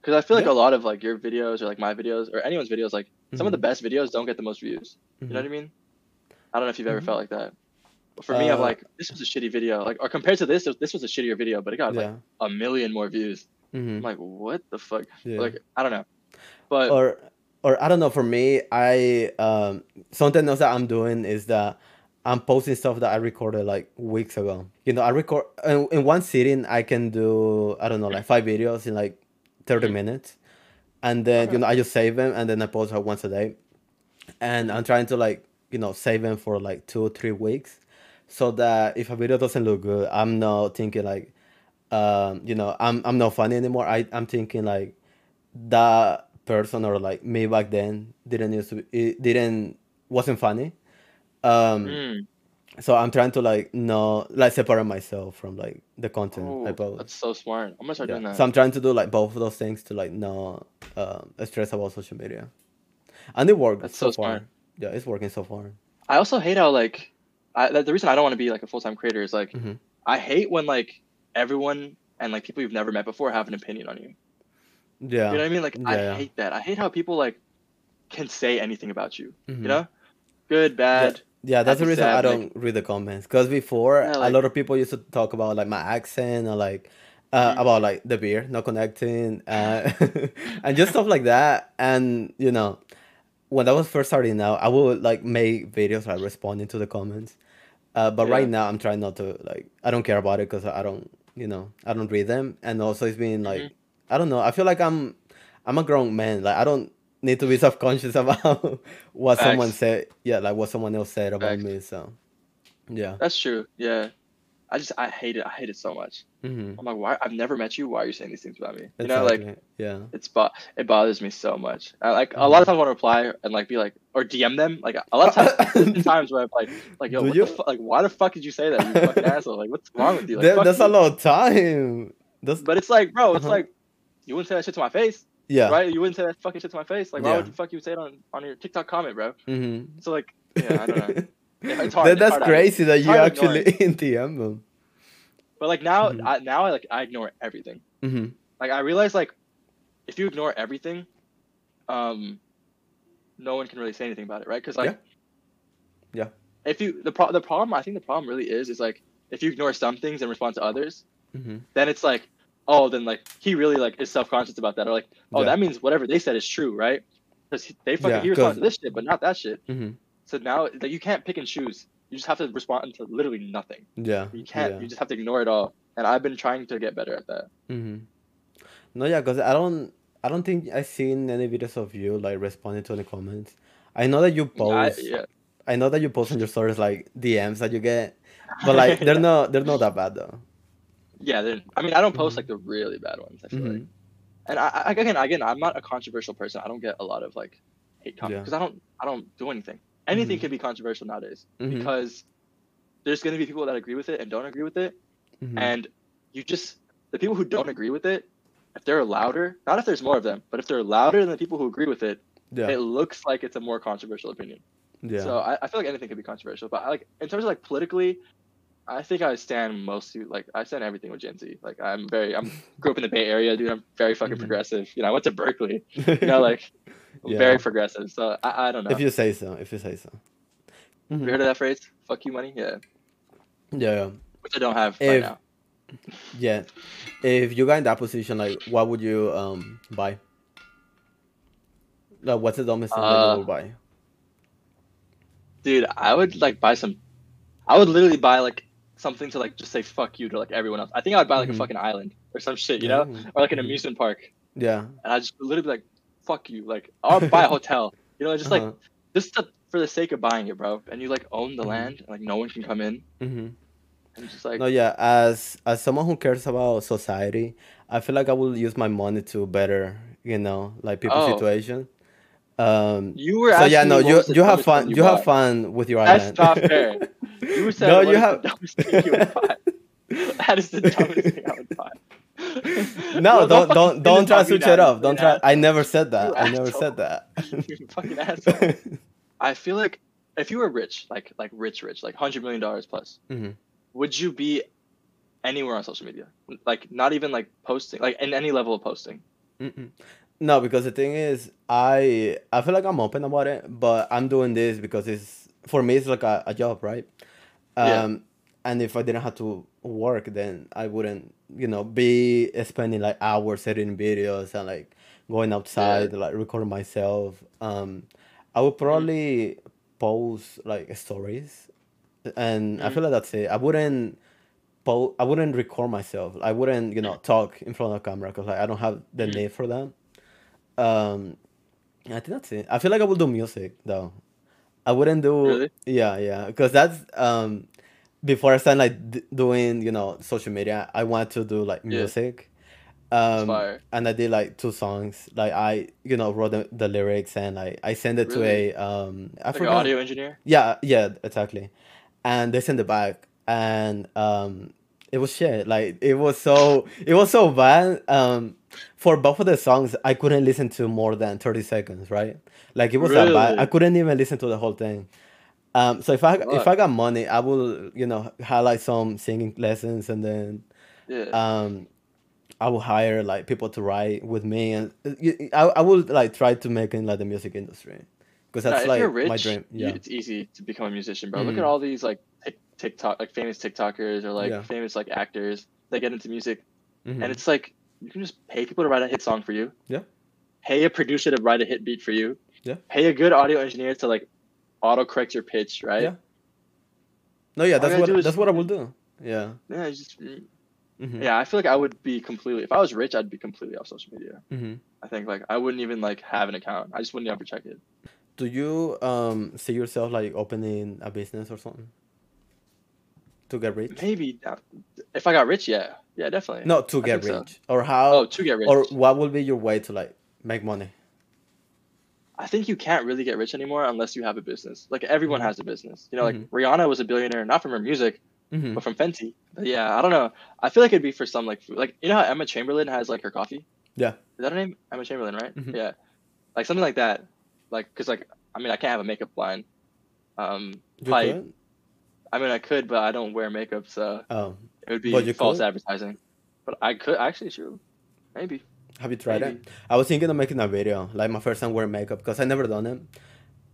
Because I feel like Yeah. a lot of like your videos or like my videos or anyone's videos, like some of the Mhm. best videos don't get the most views. You know what I mean? I don't know if you've ever Mhm. felt like that. But for me, I'm Uh, like, this was a shitty video. Like, or compared to this, this was a shittier video, but it got like a million more views. Hmm I'm like, what the fuck? Yeah. Like, I don't know. But or or I don't know. For me, I um something else that I'm doing is that I'm posting stuff that I recorded like weeks ago. You know, I record in, in one sitting. I can do I don't know like five videos in like 30 Mhm. minutes, and then Okay. you know I just save them and then I post like once a day, and I'm trying to like you know save them for like two or three weeks, so that if a video doesn't look good, I'm not thinking like um you know I'm I'm not funny anymore. I I'm thinking like that person or like me back then didn't used to be, it didn't wasn't funny um mm, so i'm trying to like no like separate myself from like the content i oh, post that's so smart. I'm gonna start doing that. so i'm trying to do like both of those things to like not um stress about social media and it worked That's so, so far yeah it's working so far I also hate how like, I, that- the reason I don't want to be like a full time creator is like, Mhm. I hate when like everyone and like people you've never met before have an opinion on you. yeah You know what I mean? Like I Yeah, yeah. hate that. I hate how people like can say anything about you. Mhm. You know, good, bad. Yeah, that's the reason I don't like- read the comments. Because before, Yeah, a lot of people used to talk about like my accent or like uh, Mhm. about like the beer not connecting uh, and just stuff like that. And you know, when I was first starting out, I would like make videos like responding to the comments. Uh, but Yeah. right now, I'm trying not to like. I don't care about it because I don't, you know, I don't read them. And also, it's been like, Mhm. I don't know. I feel like I'm, I'm a grown man. Like I don't need to be self conscious about what someone said. Yeah, like what someone else said about Facts. me. So, yeah. That's true. Yeah, I just I hate it. I hate it so much. Mm-hmm. I'm like, why? I've never met you. Why are you saying these things about me? You know, like yeah. it's bo- it bothers me so much. I, like a lot of times I want to reply and like be like or DM them. Like a lot of times, times where I'm like, like yo, what you? the fu- like why the fuck did you say that? You fucking asshole. Like what's wrong with you? Like, That- that's a you. lot of time. That's But it's like, bro, it's Uh-huh. like you wouldn't say that shit to my face. Yeah. right? You wouldn't say that fucking shit to my face. Like, why Yeah. would the fuck you say it on on your TikTok comment, bro? Mm-hmm. So like, yeah, I don't know. It's hard. that, it's that's hard crazy that you actually actually DM them. But like now, Mhm. I, now I like I ignore everything. Mm-hmm. Like I realize like, if you ignore everything, um, no one can really say anything about it, right? Because like, Yeah. Yeah. If you the pro- the problem I think the problem really is is like if you ignore some things and respond to others, Mm-hmm. then it's like, oh, then like he really like is self conscious about that, or like, oh, Yeah. that means whatever they said is true, right? Because they fucking Yeah, he responded 'cause- to this shit, but not that shit. Mm-hmm. So now like, you can't pick and choose. You just have to respond to literally nothing. Yeah. You can't. Yeah. You just have to ignore it all. And I've been trying to get better at that. Mm-hmm. No, yeah, because I don't, I don't think I've seen any videos of you like responding to any comments. I know that you I, post. yeah. I know that you post on your stories like DMs that you get, but like they're not, they're not that bad though. Yeah, they're- I mean, I don't post Mhm. like the really bad ones. I feel like, Mhm. and I, I again, again, I'm not a controversial person. I don't get a lot of like hate comments Yeah. because I don't, I don't do anything. Anything Mhm. can be controversial nowadays Mhm. because there's gonna be people that agree with it and don't agree with it, Mhm. and you just the people who don't agree with it, if they're louder, not if there's more of them, but if they're louder than the people who agree with it, yeah, it looks like it's a more controversial opinion. yeah, So I, I feel like anything could be controversial, but I, like in terms of like politically, I think I stand mostly like I stand everything with Gen Z. Like I'm very I'm grew up in the Bay Area, dude. I'm very fucking Mhm. progressive. You know, I went to Berkeley. You know, like Yeah. very progressive. So I, I don't know. if you say so, if you say so. Have Mhm. you heard of that phrase? Fuck you, money. Yeah, Yeah, yeah. which I don't have right If- now. Yeah. If you got in that position, like, what would you um buy? Like, what's the dumbest thing Uh, you would buy? Dude, I would like buy some. I would literally buy like something to like just say fuck you to like everyone else. I think I would buy like Mhm. a fucking island or some shit, you know, Yeah. or like an Mhm. amusement park, Yeah. and I just literally be like fuck you, like I'll buy a hotel, you know, just like Uh-huh. just to, for the sake of buying it, bro. And you like own the Mhm. land, and, like no one can come in, Mm-hmm. and just like No, yeah. As as someone who cares about society, I feel like I will use my money to better, you know, like people's Oh. situation. Um. you were. So yeah, no, you you have fun. You have fun with your That's island. not fair. You said No, you have- the dumbest thing you would buy. That is the dumbest thing I would buy. No, don't don't don't try to switch it up. Don't try. I never said that. I never said that. You fucking asshole. I feel like if you were rich, like like rich, rich, like hundred million dollars plus, Mhm. would you be anywhere on social media? Like not even like posting, like in any level of posting. Mm-mm. No, because the thing is, I I feel like I'm open about it, but I'm doing this because it's for me it's like a, a job, right? Yeah. Um, and if I didn't have to work, then I wouldn't, you know, be spending like hours editing videos and like going outside, like recording myself. Um, I would probably post like stories, and I Mhm. feel like that's it. I wouldn't po- I wouldn't record myself. I wouldn't, you know, talk in front of the camera because like, I don't have the Mhm. need for that. Um, I think that's it. I feel like I would do music though. I wouldn't do Really? yeah, yeah, because that's um before I started like d- doing you know social media. I wanted to do like music. Um, and I did like two songs. Like I, you know, wrote the, the lyrics and like I sent it Really? to a um I Like forgot audio engineer. yeah, yeah, exactly. And they sent it back, and um, it was shit. Like it was so, it was so bad. Um, for both of the songs, I couldn't listen to more than thirty seconds. Right? Like it was that bad. I couldn't even listen to the whole thing. Um, so if I if I got money, I will, you know, highlight some singing lessons, and then Yeah. um, I will hire like people to write with me, and I y- I I will like try to make it in like the music industry, because that's like rich, my dream. you- Yeah. it's easy to become a musician, bro. Look Mhm. at all these like TikTok, like famous TikTokers or like Yeah. famous like actors. They get into music, Mhm. and it's like you can just pay people to write a hit song for you. Yeah. Pay a producer to write a hit beat for you. Yeah. Pay a good audio engineer to like auto correct your pitch, right? Yeah. No, yeah, that's what that's what I will do. Yeah. Yeah. it's just mm, hmm yeah. I feel like I would be completely. If I was rich, I'd be completely off social media. hmm I think like I wouldn't even like have an account. I just wouldn't ever check it. Do you um see yourself like opening a business or something to get rich? Maybe uh, if I got rich, yeah, yeah, definitely. No, to I get think so. rich, or how, Oh, to get rich. or what will be your way to like make money? I think you can't really get rich anymore unless you have a business. Like everyone Mhm. has a business. You know, like Mhm. Rihanna was a billionaire not from her music, hmm but from Fenty. But yeah, I don't know. I feel like it'd be for some like. Like you know how Emma Chamberlain has like her coffee. Yeah. Is that her name? Emma Chamberlain, right? Mhm. Yeah, like something like that. Like, cause like I mean I can't have a makeup line. Um, Probably- I mean I could, but I don't wear makeup, so Oh, it would be false could? advertising. But I could actually, sure, maybe. Have you tried Maybe. it? I was thinking of making a video, like my first time wearing makeup, because I never done it.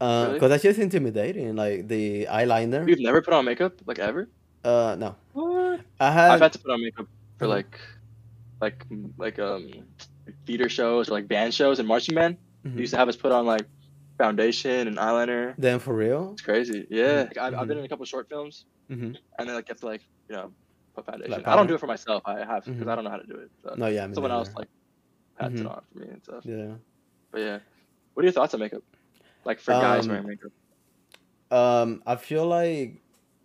Uh, Really? because that's just intimidating, like the eyeliner. You've never put on makeup like ever? Uh, no, What? I had. I've had to put on makeup for Mhm. like, like like um, theater shows or like band shows and marching band. Mhm. They used to have us put on like foundation and eyeliner. Then for real? It's crazy. Yeah, Like, I've, I've been in a couple short films, hmm and then like get to like you know put foundation. Like I don't do it for myself. I have because. I don't know how to do it. So No, yeah, me someone else neither. Like pats it Mhm. on for me and stuff. Yeah. But yeah, what are your thoughts on makeup? Like for guys Um, wearing makeup. Um, I feel like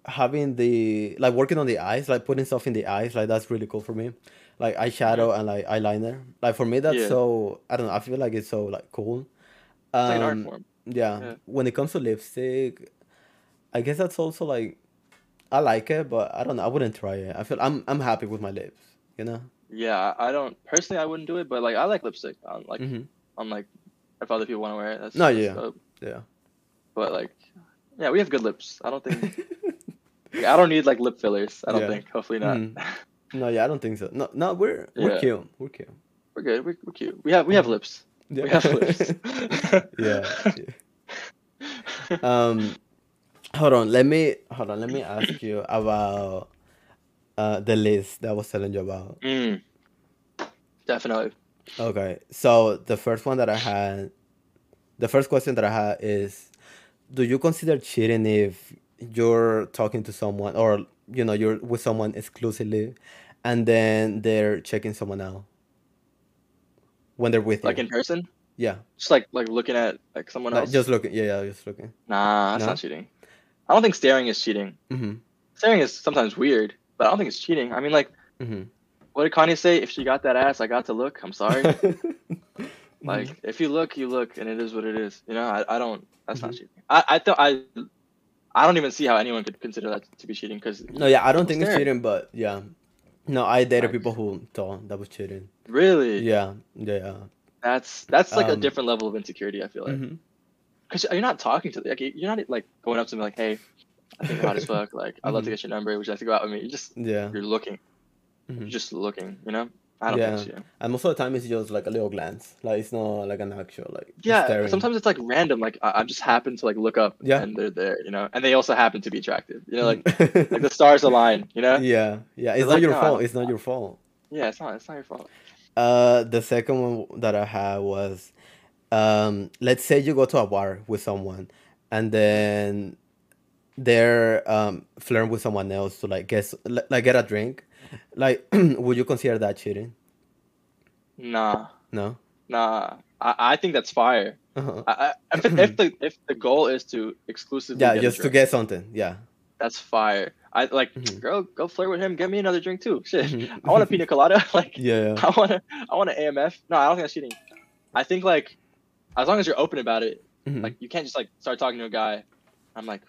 having the like working on the eyes, like putting stuff in the eyes, like that's really cool for me. Like eyeshadow and like eyeliner. Like for me, that's Yeah. so I don't know. I feel like it's so like cool. It's like an art Um, form. yeah. Yeah. When it comes to lipstick, I guess that's also like I like it, but I don't know. I wouldn't try it. I feel I'm I'm happy with my lips. You know. Yeah, I don't personally. I wouldn't do it, but like I like lipstick. On like hmm on like if other people want to wear it. That's, No, yeah. dope. Yeah. But like, yeah, we have good lips. I don't think like, I don't need like lip fillers. I don't Yeah. think. Hopefully not. Mhm. no, yeah, I don't think so. No, no, we're we're Yeah. cute. We're cute. We're good. We're, we're cute. We have we have lips. Yeah. We have lips. yeah. Um, hold on. Let me hold on. Let me ask you about uh the list that I was telling you about. Mm. Definitely. Okay. So the first one that I had, the first question that I had is, do you consider cheating if you're talking to someone or you know you're with someone exclusively, and then they're checking someone out when they're with you. Like you? in person, yeah. just like like looking at like someone Like, else. just looking. Yeah, yeah, just looking. Nah, that's No? not cheating. I don't think staring is cheating. Mm-hmm. Staring is sometimes weird, but I don't think it's cheating. I mean, like, Mm-hmm. what did Kanye say? If she got that ass, I got to look. I'm sorry. Mm-hmm. Like, if you look, you look, and it is what it is. You know, I, I don't. That's not Mhm. cheating. I I thought I. I don't even see how anyone could consider that to be cheating because No, yeah, I don't think it's cheating, but yeah. No, I dated people who thought that was cheating. really, Yeah, yeah. that's that's like a Um, different level of insecurity. I feel like because you're not talking to like you're not like going up to me like, hey, I think about as fuck. Like, I'd love to Mhm. get your number. Would you like to go out with me? You just Yeah. you're looking. mhm. You're just looking. You know. I don't Yeah. think cheating. And most of the time, it's just like a little glance. Like it's not like an actual like. Yeah, staring. sometimes it's like random. Like I, I just happen to like look up, Yeah. and they're there, you know, and they also happen to be attractive, you know, like like like the stars align, you know. yeah, yeah. It's It's not like, your no, fault. It's not your fault. Yeah, it's not. It's not your fault. Uh, the second one that I had was, um, let's say you go to a bar with someone, and then they're um flirting with someone else to like guess like get a drink, like would you consider that cheating? Nah, No. nah. I, I think that's fire. Uh-huh. I, I, if, if the if the goal is to exclusively Yeah, just to get something. Yeah. that's fire. I like Mhm. girl, go flirt with him. Get me another drink too. Shit, Mhm. I want a pina colada. like Yeah. I want to I want an AMF. No, I don't think that's cheating. I think like as long as you're open about it, Mhm. like you can't just like start talking to a guy. I'm like,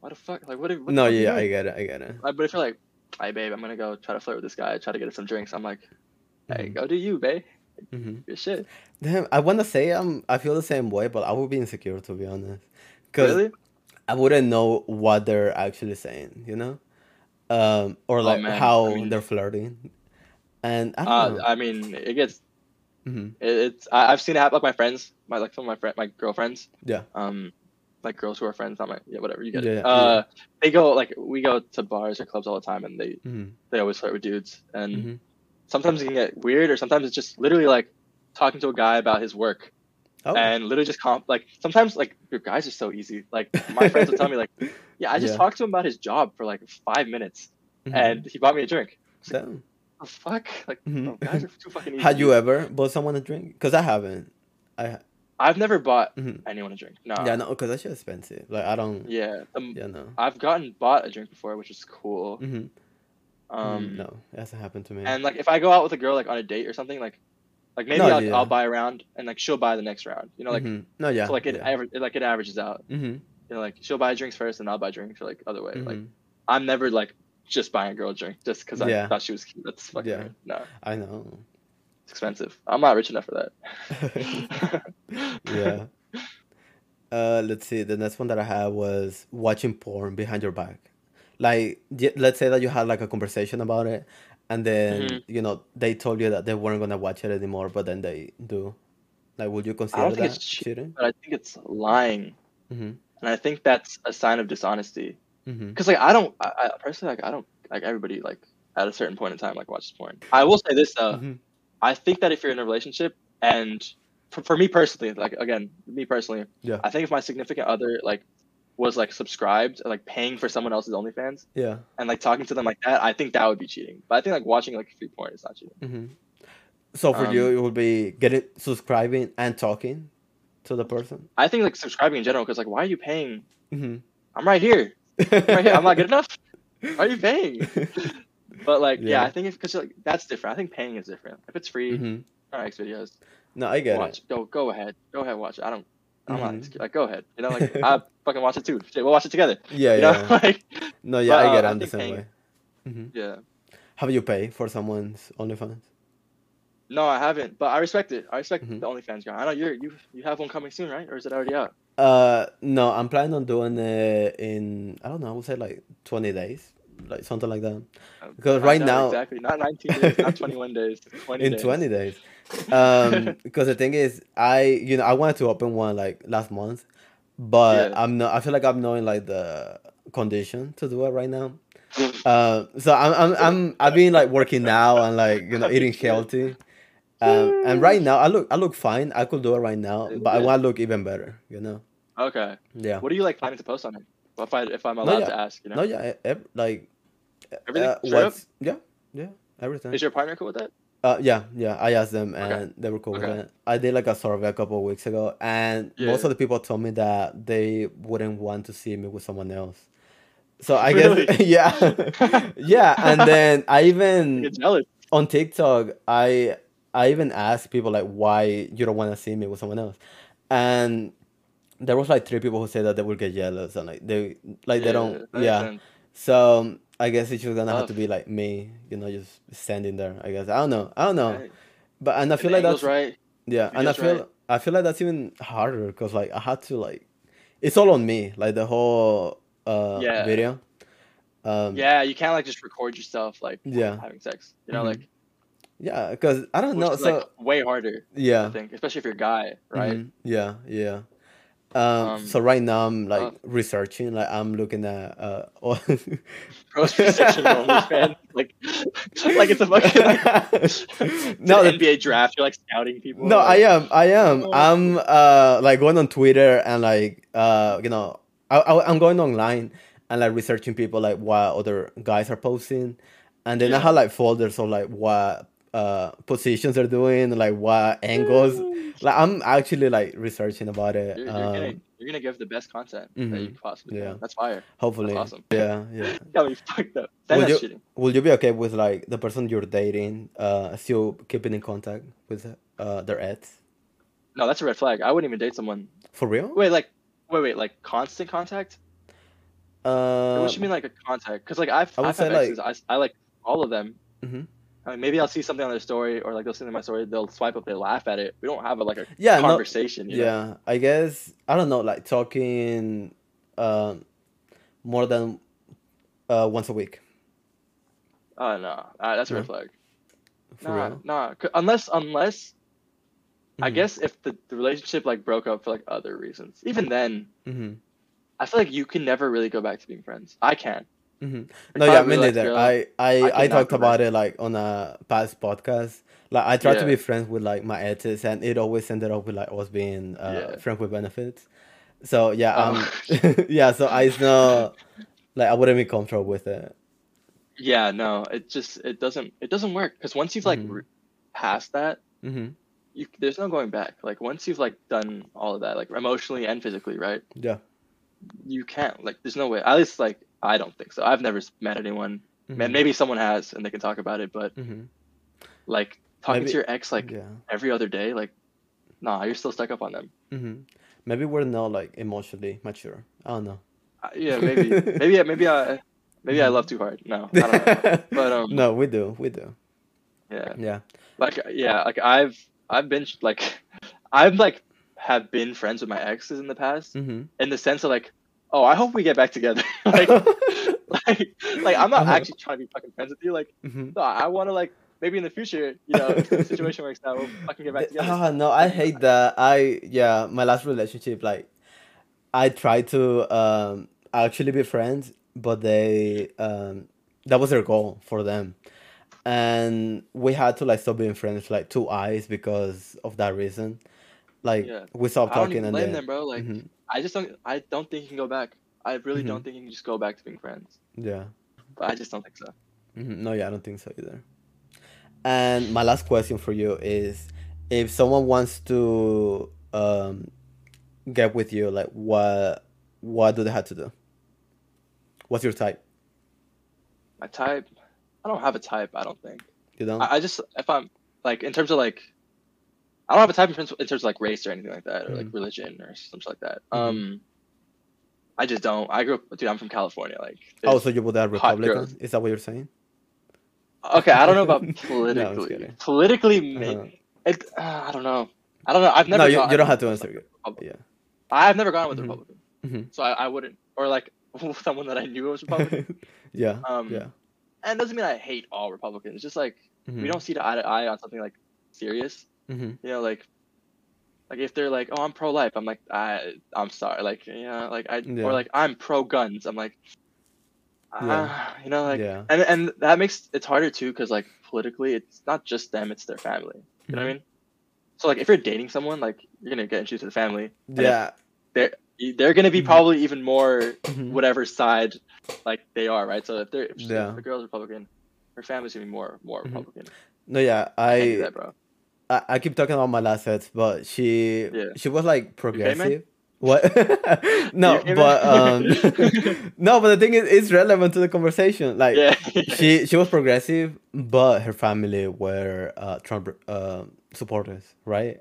what the fuck? Like what? What no, yeah, I get it. I get it. Like, but if you're like, hey babe, I'm gonna go try to flirt with this guy, try to get some drinks. I'm like, hey, Mhm. go do you, babe. hmm Your shit. Damn, I want to say I'm. I feel the same way, but I would be insecure to be honest, because Really? I wouldn't know what they're actually saying. You know, um, or like Oh, how I mean- they're flirting, and I don't Uh, know. I mean, it gets. Mhm. It, it's. I, I've seen it happen. Like my friends, my like some of my friend, my girlfriends. Yeah. Um, like girls who are friends, I'm like, yeah, whatever. You get Yeah, it. yeah. Uh, they go like we go to bars or clubs all the time, and they Mhm, they always flirt with dudes, and mhm. sometimes it can get weird, or sometimes it's just literally like talking to a guy about his work, Oh, and literally just comp like sometimes like your guys are so easy. Like my friends will tell me like, yeah, I just Yeah. talked to him about his job for like five minutes, mhm. and he bought me a drink. The fuck? Like Mhm. oh, guys are too fucking easy. Had you ever bought someone a drink? Because I haven't. I I've never bought mhm. anyone a drink. No. yeah no because that's just expensive. Like I don't. Yeah. Um, Yeah no. I've gotten bought a drink before, which is cool. hmm Um, no, it hasn't happened to me. and like if I go out with a girl like on a date or something, like like maybe No, I'll, yeah. I'll buy a round and like she'll buy the next round. You know, like Mhm. no, yeah. so like it, yeah. aver- it like it averages out. hmm You know, like she'll buy drinks first and I'll buy drinks or like other way. Like Mhm. I'm never like just buying a girl a drink just because I Yeah. thought she was cute. That's fucking Yeah. weird. no. I know. It's expensive. I'm not rich enough for that. yeah. Uh, let's see. The next one that I had was watching porn behind your back. Like, let's say that you had like a conversation about it, and then Mhm. you know they told you that they weren't gonna watch it anymore, but then they do. Like, would you consider I don't think that it's cheating, but I think it's lying, Mm-hmm. and I think that's a sign of dishonesty. Mm-hmm. Because like I don't, I, I personally like I don't like everybody like at a certain point in time like watches porn. I will say this though, hmm I think that if you're in a relationship and for, for me personally, like again, me personally, Yeah. I think if my significant other like was like subscribed and like paying for someone else's OnlyFans Yeah. and like talking to them like that, I think that would be cheating. But I think like watching like free porn is not cheating. hmm So for you, Um, it would be getting subscribing and talking to the person. I think like subscribing in general because like why are you paying? Mm-hmm. I'm right here. I'm right here. I'm not good enough. Why are you paying? But like yeah, Yeah. I think if because like that's different. I think paying is different. If it's free, hmm or X videos, No, I get watch. it. Go go ahead. Go ahead, watch it. I don't. I'm not Mhm. insecure. Like go ahead. You know, like I fucking watch it too. Shit, we'll watch it together. Yeah, You know, yeah. like No, yeah, But, I get uh, it. I I'm the same paying- way. hmm yeah. Have you paid for someone's OnlyFans? No, I haven't, but I respect it. I respect Mhm. the OnlyFans guy. I know you're you you have one coming soon, right? Or is it already out? Uh, no, I'm planning on doing it in I don't know. I would say like 20 days, like something like that. Because right now, exactly not 19 days, not 21 days, 20 in days. 20 days. Um, because the thing is, I you know I wanted to open one like last month, but Yeah. I'm not. I feel like I'm knowing like the condition to do it right now. Uh, so I'm I'm I'm I've been like working now and like you know eating healthy. Um, and right now I look I look fine. I could do it right now, but I want to look even better. You know. Okay. Yeah. What are you like planning to post on it? If I if I'm No, allowed yeah. to ask, you know. No, yeah, like Everything uh, yeah, yeah, everything. Is your partner cool with that? Uh, yeah, yeah. I asked them Okay. and they were cool with it. I did like a survey a couple of weeks ago, and most of the people told me that they wouldn't want to see me with someone else. So I Really? guess yeah, yeah. And then I even on TikTok, I I even asked people like why you don't want to see me with someone else, and there was like three people who said that they would get jealous and like they like they don't yeah. sense. So I guess it's just gonna have to be like me, you know, just standing there. I guess I don't know, I don't know, Right. but and I feel the like that's right. yeah, and I feel right. I feel like that's even harder because like I had to like it's all on me, like the whole uh Yeah. video. Um, Yeah, you can't like just record yourself like Yeah. having sex. You know, Mhm. like yeah, because I don't which know. is So like way harder. Yeah, I yeah, think, especially if you're a guy, right? mhm, yeah, yeah. Um, Um, so right now I'm like uh, researching, like I'm looking at uh, all... Pros researching OnlyFans, like like it's a fucking like, no, the, NBA draft. You're like scouting people. No, I am. I am. Oh. I'm uh like going on Twitter and like uh you know I, I I'm going online and like researching people like what other guys are posting, and then I have like folders of like what uh positions they're doing, like what angles. Like I'm actually like researching about it. You're, you're gonna Um, you're gonna give the best content that you possibly yeah. can. That's fire. hopefully, awesome. yeah, yeah. Got me fucked up. Then Would that's you cheating. Will you be okay with like the person you're dating uh still keeping in contact with uh their ex No, that's a red flag. I wouldn't even date someone. for real? Wait, like, wait, wait, like constant contact? Uh, what do you mean like a contact? Because like I've, I would I've say, had like- exes. I, I like all of them. Mhm. I mean, maybe I'll see something on their story, or like they'll see in my story. They'll swipe up, they laugh at it. We don't have a, like a yeah, no, conversation. know? Yeah, I guess I don't know, like talking um more than uh once a week. Oh no, uh, that's a red flag. For Nah, real. nah. Unless, unless I Mhm, guess if the, the relationship like broke up for like other reasons, even then, mhm, I feel like you can never really go back to being friends. I can. Mhm. No, yeah, me really like the neither. I I I I talked about it like on a past podcast. Like I tried to be friends with like my exes, and it always ended up with like us being uh Yeah. friends with benefits. So yeah, Oh. um, yeah. So I know, like I wouldn't be comfortable with it. Yeah, no, it just it doesn't it doesn't work because once you've like Mhm. re- passed that, hmm you there's no going back. Like once you've like done all of that, like emotionally and physically, right? Yeah. You can't like there's no way. At least like I don't think so. I've never met anyone. Man, mhm, maybe someone has and they can talk about it, but mhm, like talking Maybe- to your ex like yeah. every other day, like nah, you're still stuck up on them. hmm Maybe we're not like emotionally mature. I don't know. Uh, yeah, maybe maybe maybe I maybe I love too hard. No, I don't know. But um no, we do, we do. Yeah. Yeah. Like yeah, like I've I've been like I've like have been friends with my exes in the past Mm-hmm. in the sense of like, oh, I hope we get back together. like, like, like I'm not actually trying to be fucking friends with you. Like, mm-hmm. no, I want to like maybe in the future, you know, if the situation works out, we'll fucking get back together. Ah, no, I hate that. I yeah, my last relationship, like, I tried to um actually be friends, but they um that was their goal for them, and we had to like stop being friends like two eyes because of that reason. Like Yeah. we stopped I don't talking even and blame then them, bro. Like, Mhm. I just don't. I don't think you can go back. I really Mhm. don't think you can just go back to being friends. yeah. But I just don't think so. Mhm. No, yeah, I don't think so either. And my last question for you is if someone wants to um get with you, like what what do they have to do? What's your type? My type, I don't have a type. I don't think. You don't? I, I just if I'm like in terms of like, I don't have a type in terms, in terms of like race or anything like that or like Mhm. religion or something like that. Mhm. Um, I just don't. I grew up, dude. I'm from California. Like, oh, so you would have hot Republican? Is that what you're saying? okay. I don't know about No, politically. kidding. politically, Uh-huh. It, uh, I don't know. I don't know. I've never. No, you, you don't have to answer. it. Yeah. I've never gone with a Mhm. Republican, Mhm. so I, I wouldn't. Or like someone that I knew was Republican. yeah. Um, yeah. and it doesn't mean I hate all Republicans. It's just like Mhm. we don't see the eye to eye on something like serious. Mhm. You know, like like if they're like, "Oh, I'm pro life," I'm like, "I, I'm sorry." Like, you know, like I Yeah. or like I'm pro guns. I'm like, ah, Yeah. you know, like, yeah. and and that makes it's harder too because like politically, it's not just them; it's their family. You know what I Mhm. mean? So like, if you're dating someone, like you're gonna get introduced to the family. Yeah. they're they're gonna be Mhm. probably even more Mhm. whatever side like they are, right? So if they're if, Yeah. if the girl's Republican, her family's gonna be more more. Republican. No, yeah. I I that, bro. I, I keep talking about my last ex, but she Yeah. she was like progressive. What? no, but um, no, but the thing is, it's relevant to the conversation. Like yeah. she she was progressive, but her family were uh, Trump uh, supporters, right?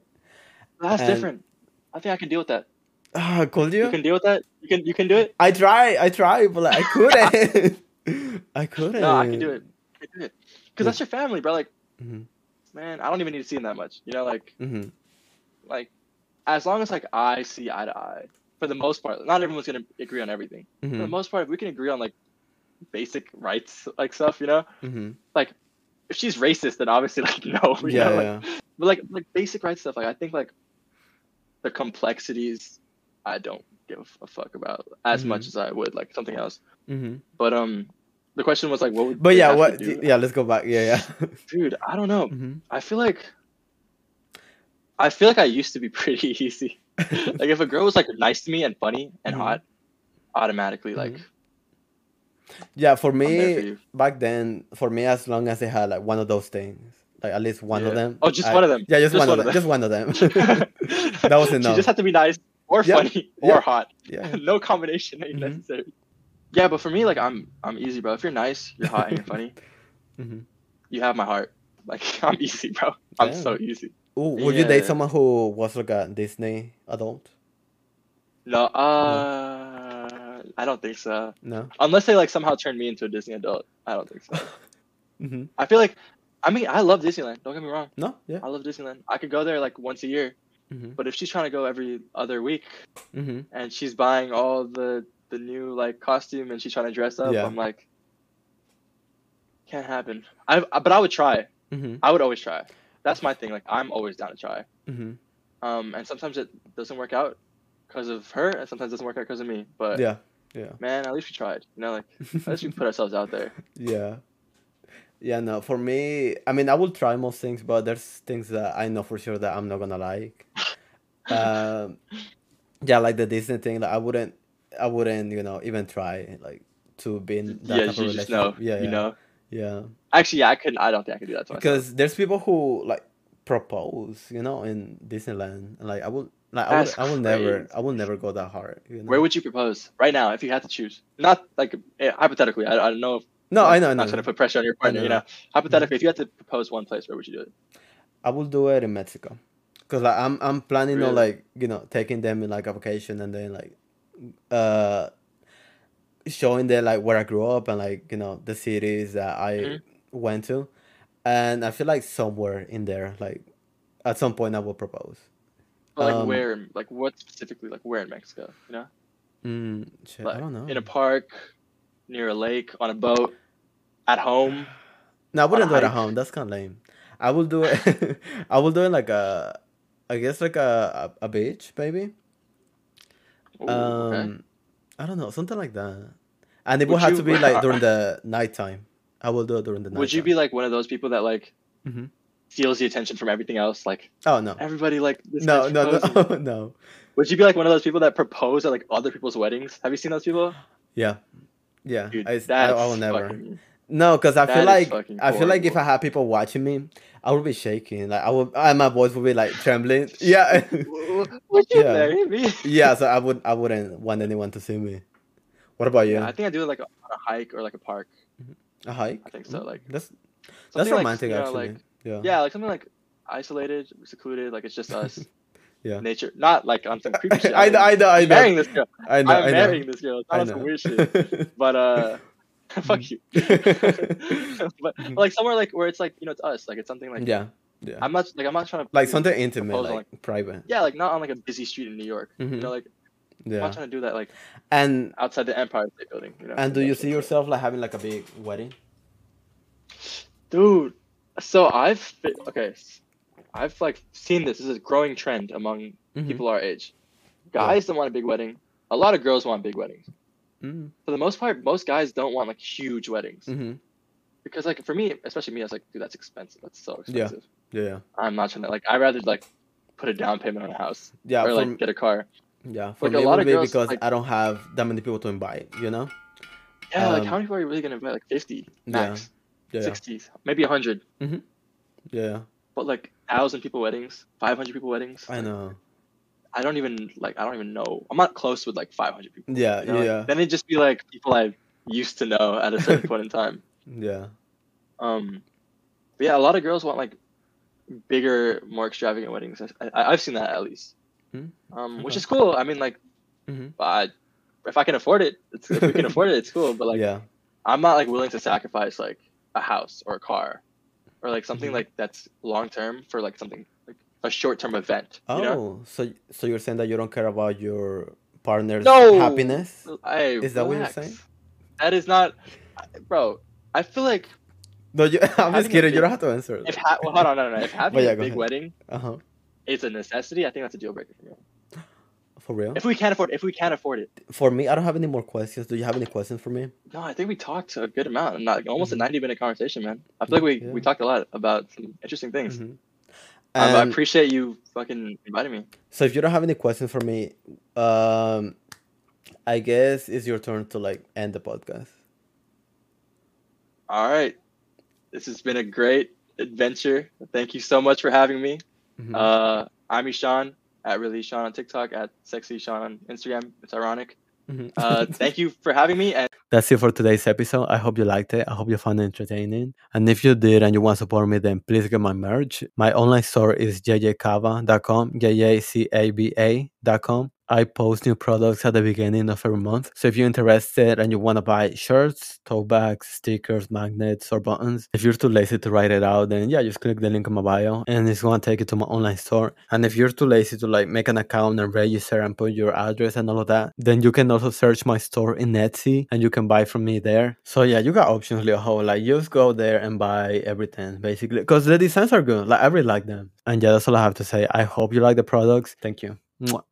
That's and- different. I think I can deal with that. Ah, could You you? can deal with that. You can you can do it. I try, I try, but like, I couldn't. I couldn't. No, I can do it. I can do it. Because Yeah. that's your family, bro. Like, Mhm. Man, I don't even need to see him that much. You know, like mm-hmm. like as long as like I see eye to eye, for the most part, not everyone's gonna agree on everything. For the Mhm. most part, if we can agree on like basic rights like stuff, you know, Mhm. if she's racist, then obviously like no, you Yeah, know, like, yeah. but like like basic rights stuff, like I think like the complexities, I don't give a fuck about as Mhm. much as I would like something else. Mhm. But um, the question was like, what would But yeah, what? Yeah, let's go back. Yeah, yeah. dude? I don't know. Mhm. I feel like I feel like I used to be pretty easy. like if a girl was like nice to me and funny and Mhm. hot, automatically like Mhm. Yeah, for I'm for me back then, for me, as long as they had like one of those things, like at least one of them. Oh, just I- one of them. Yeah, just, Just one, one of them. Just one of them. that was She enough. just had to be nice or Yeah. funny or Yeah. hot. yeah. no combination ain't Mhm. necessary. Yeah, but for me, like I'm I'm easy, bro. If you're nice, you're hot, and you're funny, Mhm. you have my heart. Like I'm easy, bro. I'm so easy. Ooh, would you date someone who was like a Disney adult? No, uh, I don't think so. No. Unless they like somehow turn me into a Disney adult, I don't think so. hmm I feel like, I mean, I love Disneyland. Don't get me wrong. No. Yeah. I love Disneyland. I could go there like once a year, hmm but if she's trying to go every other week hmm and she's buying all the the new like costume and she's trying to dress up, Yeah. I'm like, can't happen. I but I would try. hmm I would always try. That's my thing. Like I'm always down to try. hmm Um, and sometimes it doesn't work out because of her, and sometimes it doesn't work out because of me. But Yeah. Yeah. man, at least we tried. You know, like at least we put ourselves out there. Yeah. Yeah, no, for me, I mean, I will try most things, but there's things that I know for sure that I'm not gonna like. Um, yeah, like the Disney thing, like I wouldn't, I wouldn't, you know, even try like to be in that yeah, type of you just know. relationship. Yeah, you yeah, know. yeah. Actually, yeah, I couldn't. I don't think I could do that to myself. Because there's people who like propose, you know, in Disneyland, like I would, like I would, I will never. I will never go that hard. You know? Where would you propose right now if you had to choose? Not like eh, hypothetically. I, I don't know if No, I know, I'm not trying to put pressure on your partner. You know. hypothetically, if you had to propose one place, where would you do it? I will do it in Mexico, cause like I'm I'm planning on like you know taking them in like a vacation and then like, uh, showing them like where I grew up and like you know the cities that I Mhm. went to, and I feel like somewhere in there, like at some point, I will propose. Like Um, where? Like what specifically? Like where in Mexico? You know, Mm, shit, like I don't know. in a park, near a lake, on a boat, at home. No, I wouldn't do it at home. That's kind of lame. I will do it. I will do it like a, I guess like a a, a beach, maybe. Ooh, okay. Um, I don't know, something like that. And it will Would have you- to be like during the nighttime. I will do it during the night. Would you be like one of those people that like Mhm. steals the attention from everything else? Like Oh no, everybody like this no, no, no, no. Would you be like one of those people that propose at like other people's weddings? Have you seen those people? Yeah, yeah. Dude, I, I, I, will never. fucking- No, because I that feel like I feel like if I horrible. had people watching me, I would be shaking. Like I would, and my voice would be like trembling. Yeah, Would you Yeah. marry me? yeah. So I would, I wouldn't want anyone to see me. What about you? Yeah, I think I do it like on a hike or like a park. A hike? I think so. Like That's that's something like, romantic you know, like- yeah. yeah, like something like isolated, secluded. Like it's just us. Yeah. Nature, not like on some creepy shit. I know, I know, I I'm know. marrying this girl. I know, I'm I know. marrying this girl. It's I not on know. some weird shit. But uh, fuck you. but like somewhere like where it's like you know it's us. Like it's something like yeah, yeah. I'm not like I'm not trying to like something intimate, proposal, like private. Yeah, like not on like a busy street in New York. You Mhm. know, like I'm not trying to do that like And outside the Empire State Building. You know. and do you see yourself like having like a big wedding? dude? So I've fi- okay, I've like seen this. This is a growing trend among Mhm. people our age. Guys don't want a big wedding. A lot of girls want big weddings. Mm-hmm. For the most part, most guys don't want like huge weddings Mm-hmm. because like for me, especially me, I was like, dude, that's expensive. That's so Yeah. expensive. Yeah, I'm not trying to like. I'd rather like put a down payment on a house yeah. or like get a car. yeah, for like, a me it lot of girls, because like- I don't have that many people to invite. You know? Yeah, like Um, how many people are you really gonna invite? Like 50 max, Yeah, 60, maybe 100. yeah. But like thousand people weddings, 500 people weddings. I know. I don't even like. I don't even know. I'm not close with like 500 people. Yeah, you know, like, yeah, then it'd just be like people I used to know at a certain point in time. yeah. Um, but yeah, a lot of girls want like bigger, more extravagant weddings. I, I've seen that at least. Hmm, Um, which is cool. I mean, like, Mhm. I, if I can afford it, it's, if we can afford it, it's cool. But like, yeah, I'm not like willing to sacrifice like a house or a car, or like something Mhm. like that's long term for like something like a short term event. Oh, You know? so so you're saying that you don't care about your partner's No! happiness? Hey, Is that what you're relax. saying? That is not, bro. I feel like No, you, I'm just kidding. You don't have to answer. if ha- well, hold on, no, no, no. If having yeah, a big ahead. wedding Uh huh. is a necessity, I think that's a deal breaker for me. For real? If we can't afford, if we can't afford it, For me, I don't have any more questions. Do you have any questions for me? no, I think we talked a good amount, not almost Mhm. a ninety minute conversation, man. I feel like we, Yeah. we talked a lot about some interesting things. Mhm. Um, I appreciate you fucking inviting me. so, if you don't have any questions for me, um, I guess it's your turn to like end the podcast. All right, this has been a great adventure. Thank you so much for having me. Mhm. Uh, I'm Ishaan at reallyishaan on TikTok at sexy Sean on Instagram. It's ironic. Mhm. Uh, thank you for having me, and That's it for today's episode. I hope you liked it. I hope you found it entertaining. And if you did and you want to support me, then please get my merch. My online store is jacaba.com, J-A-C-A-B-A.com. I post new products at the beginning of every month. So if you're interested and you want to buy shirts, tote bags, stickers, magnets, or buttons, if you're too lazy to write it out, then yeah, just click the link in my bio and it's going to take you to my online store. And if you're too lazy to like make an account and register and put your address and all of that, then you can also search my store in Etsy and you can buy from me there. So yeah, you got options, Leo. Like just go there and buy everything basically because the designs are good. Like I really like them. And yeah, that's all I have to say. I hope you like the products. Thank you. Mwah.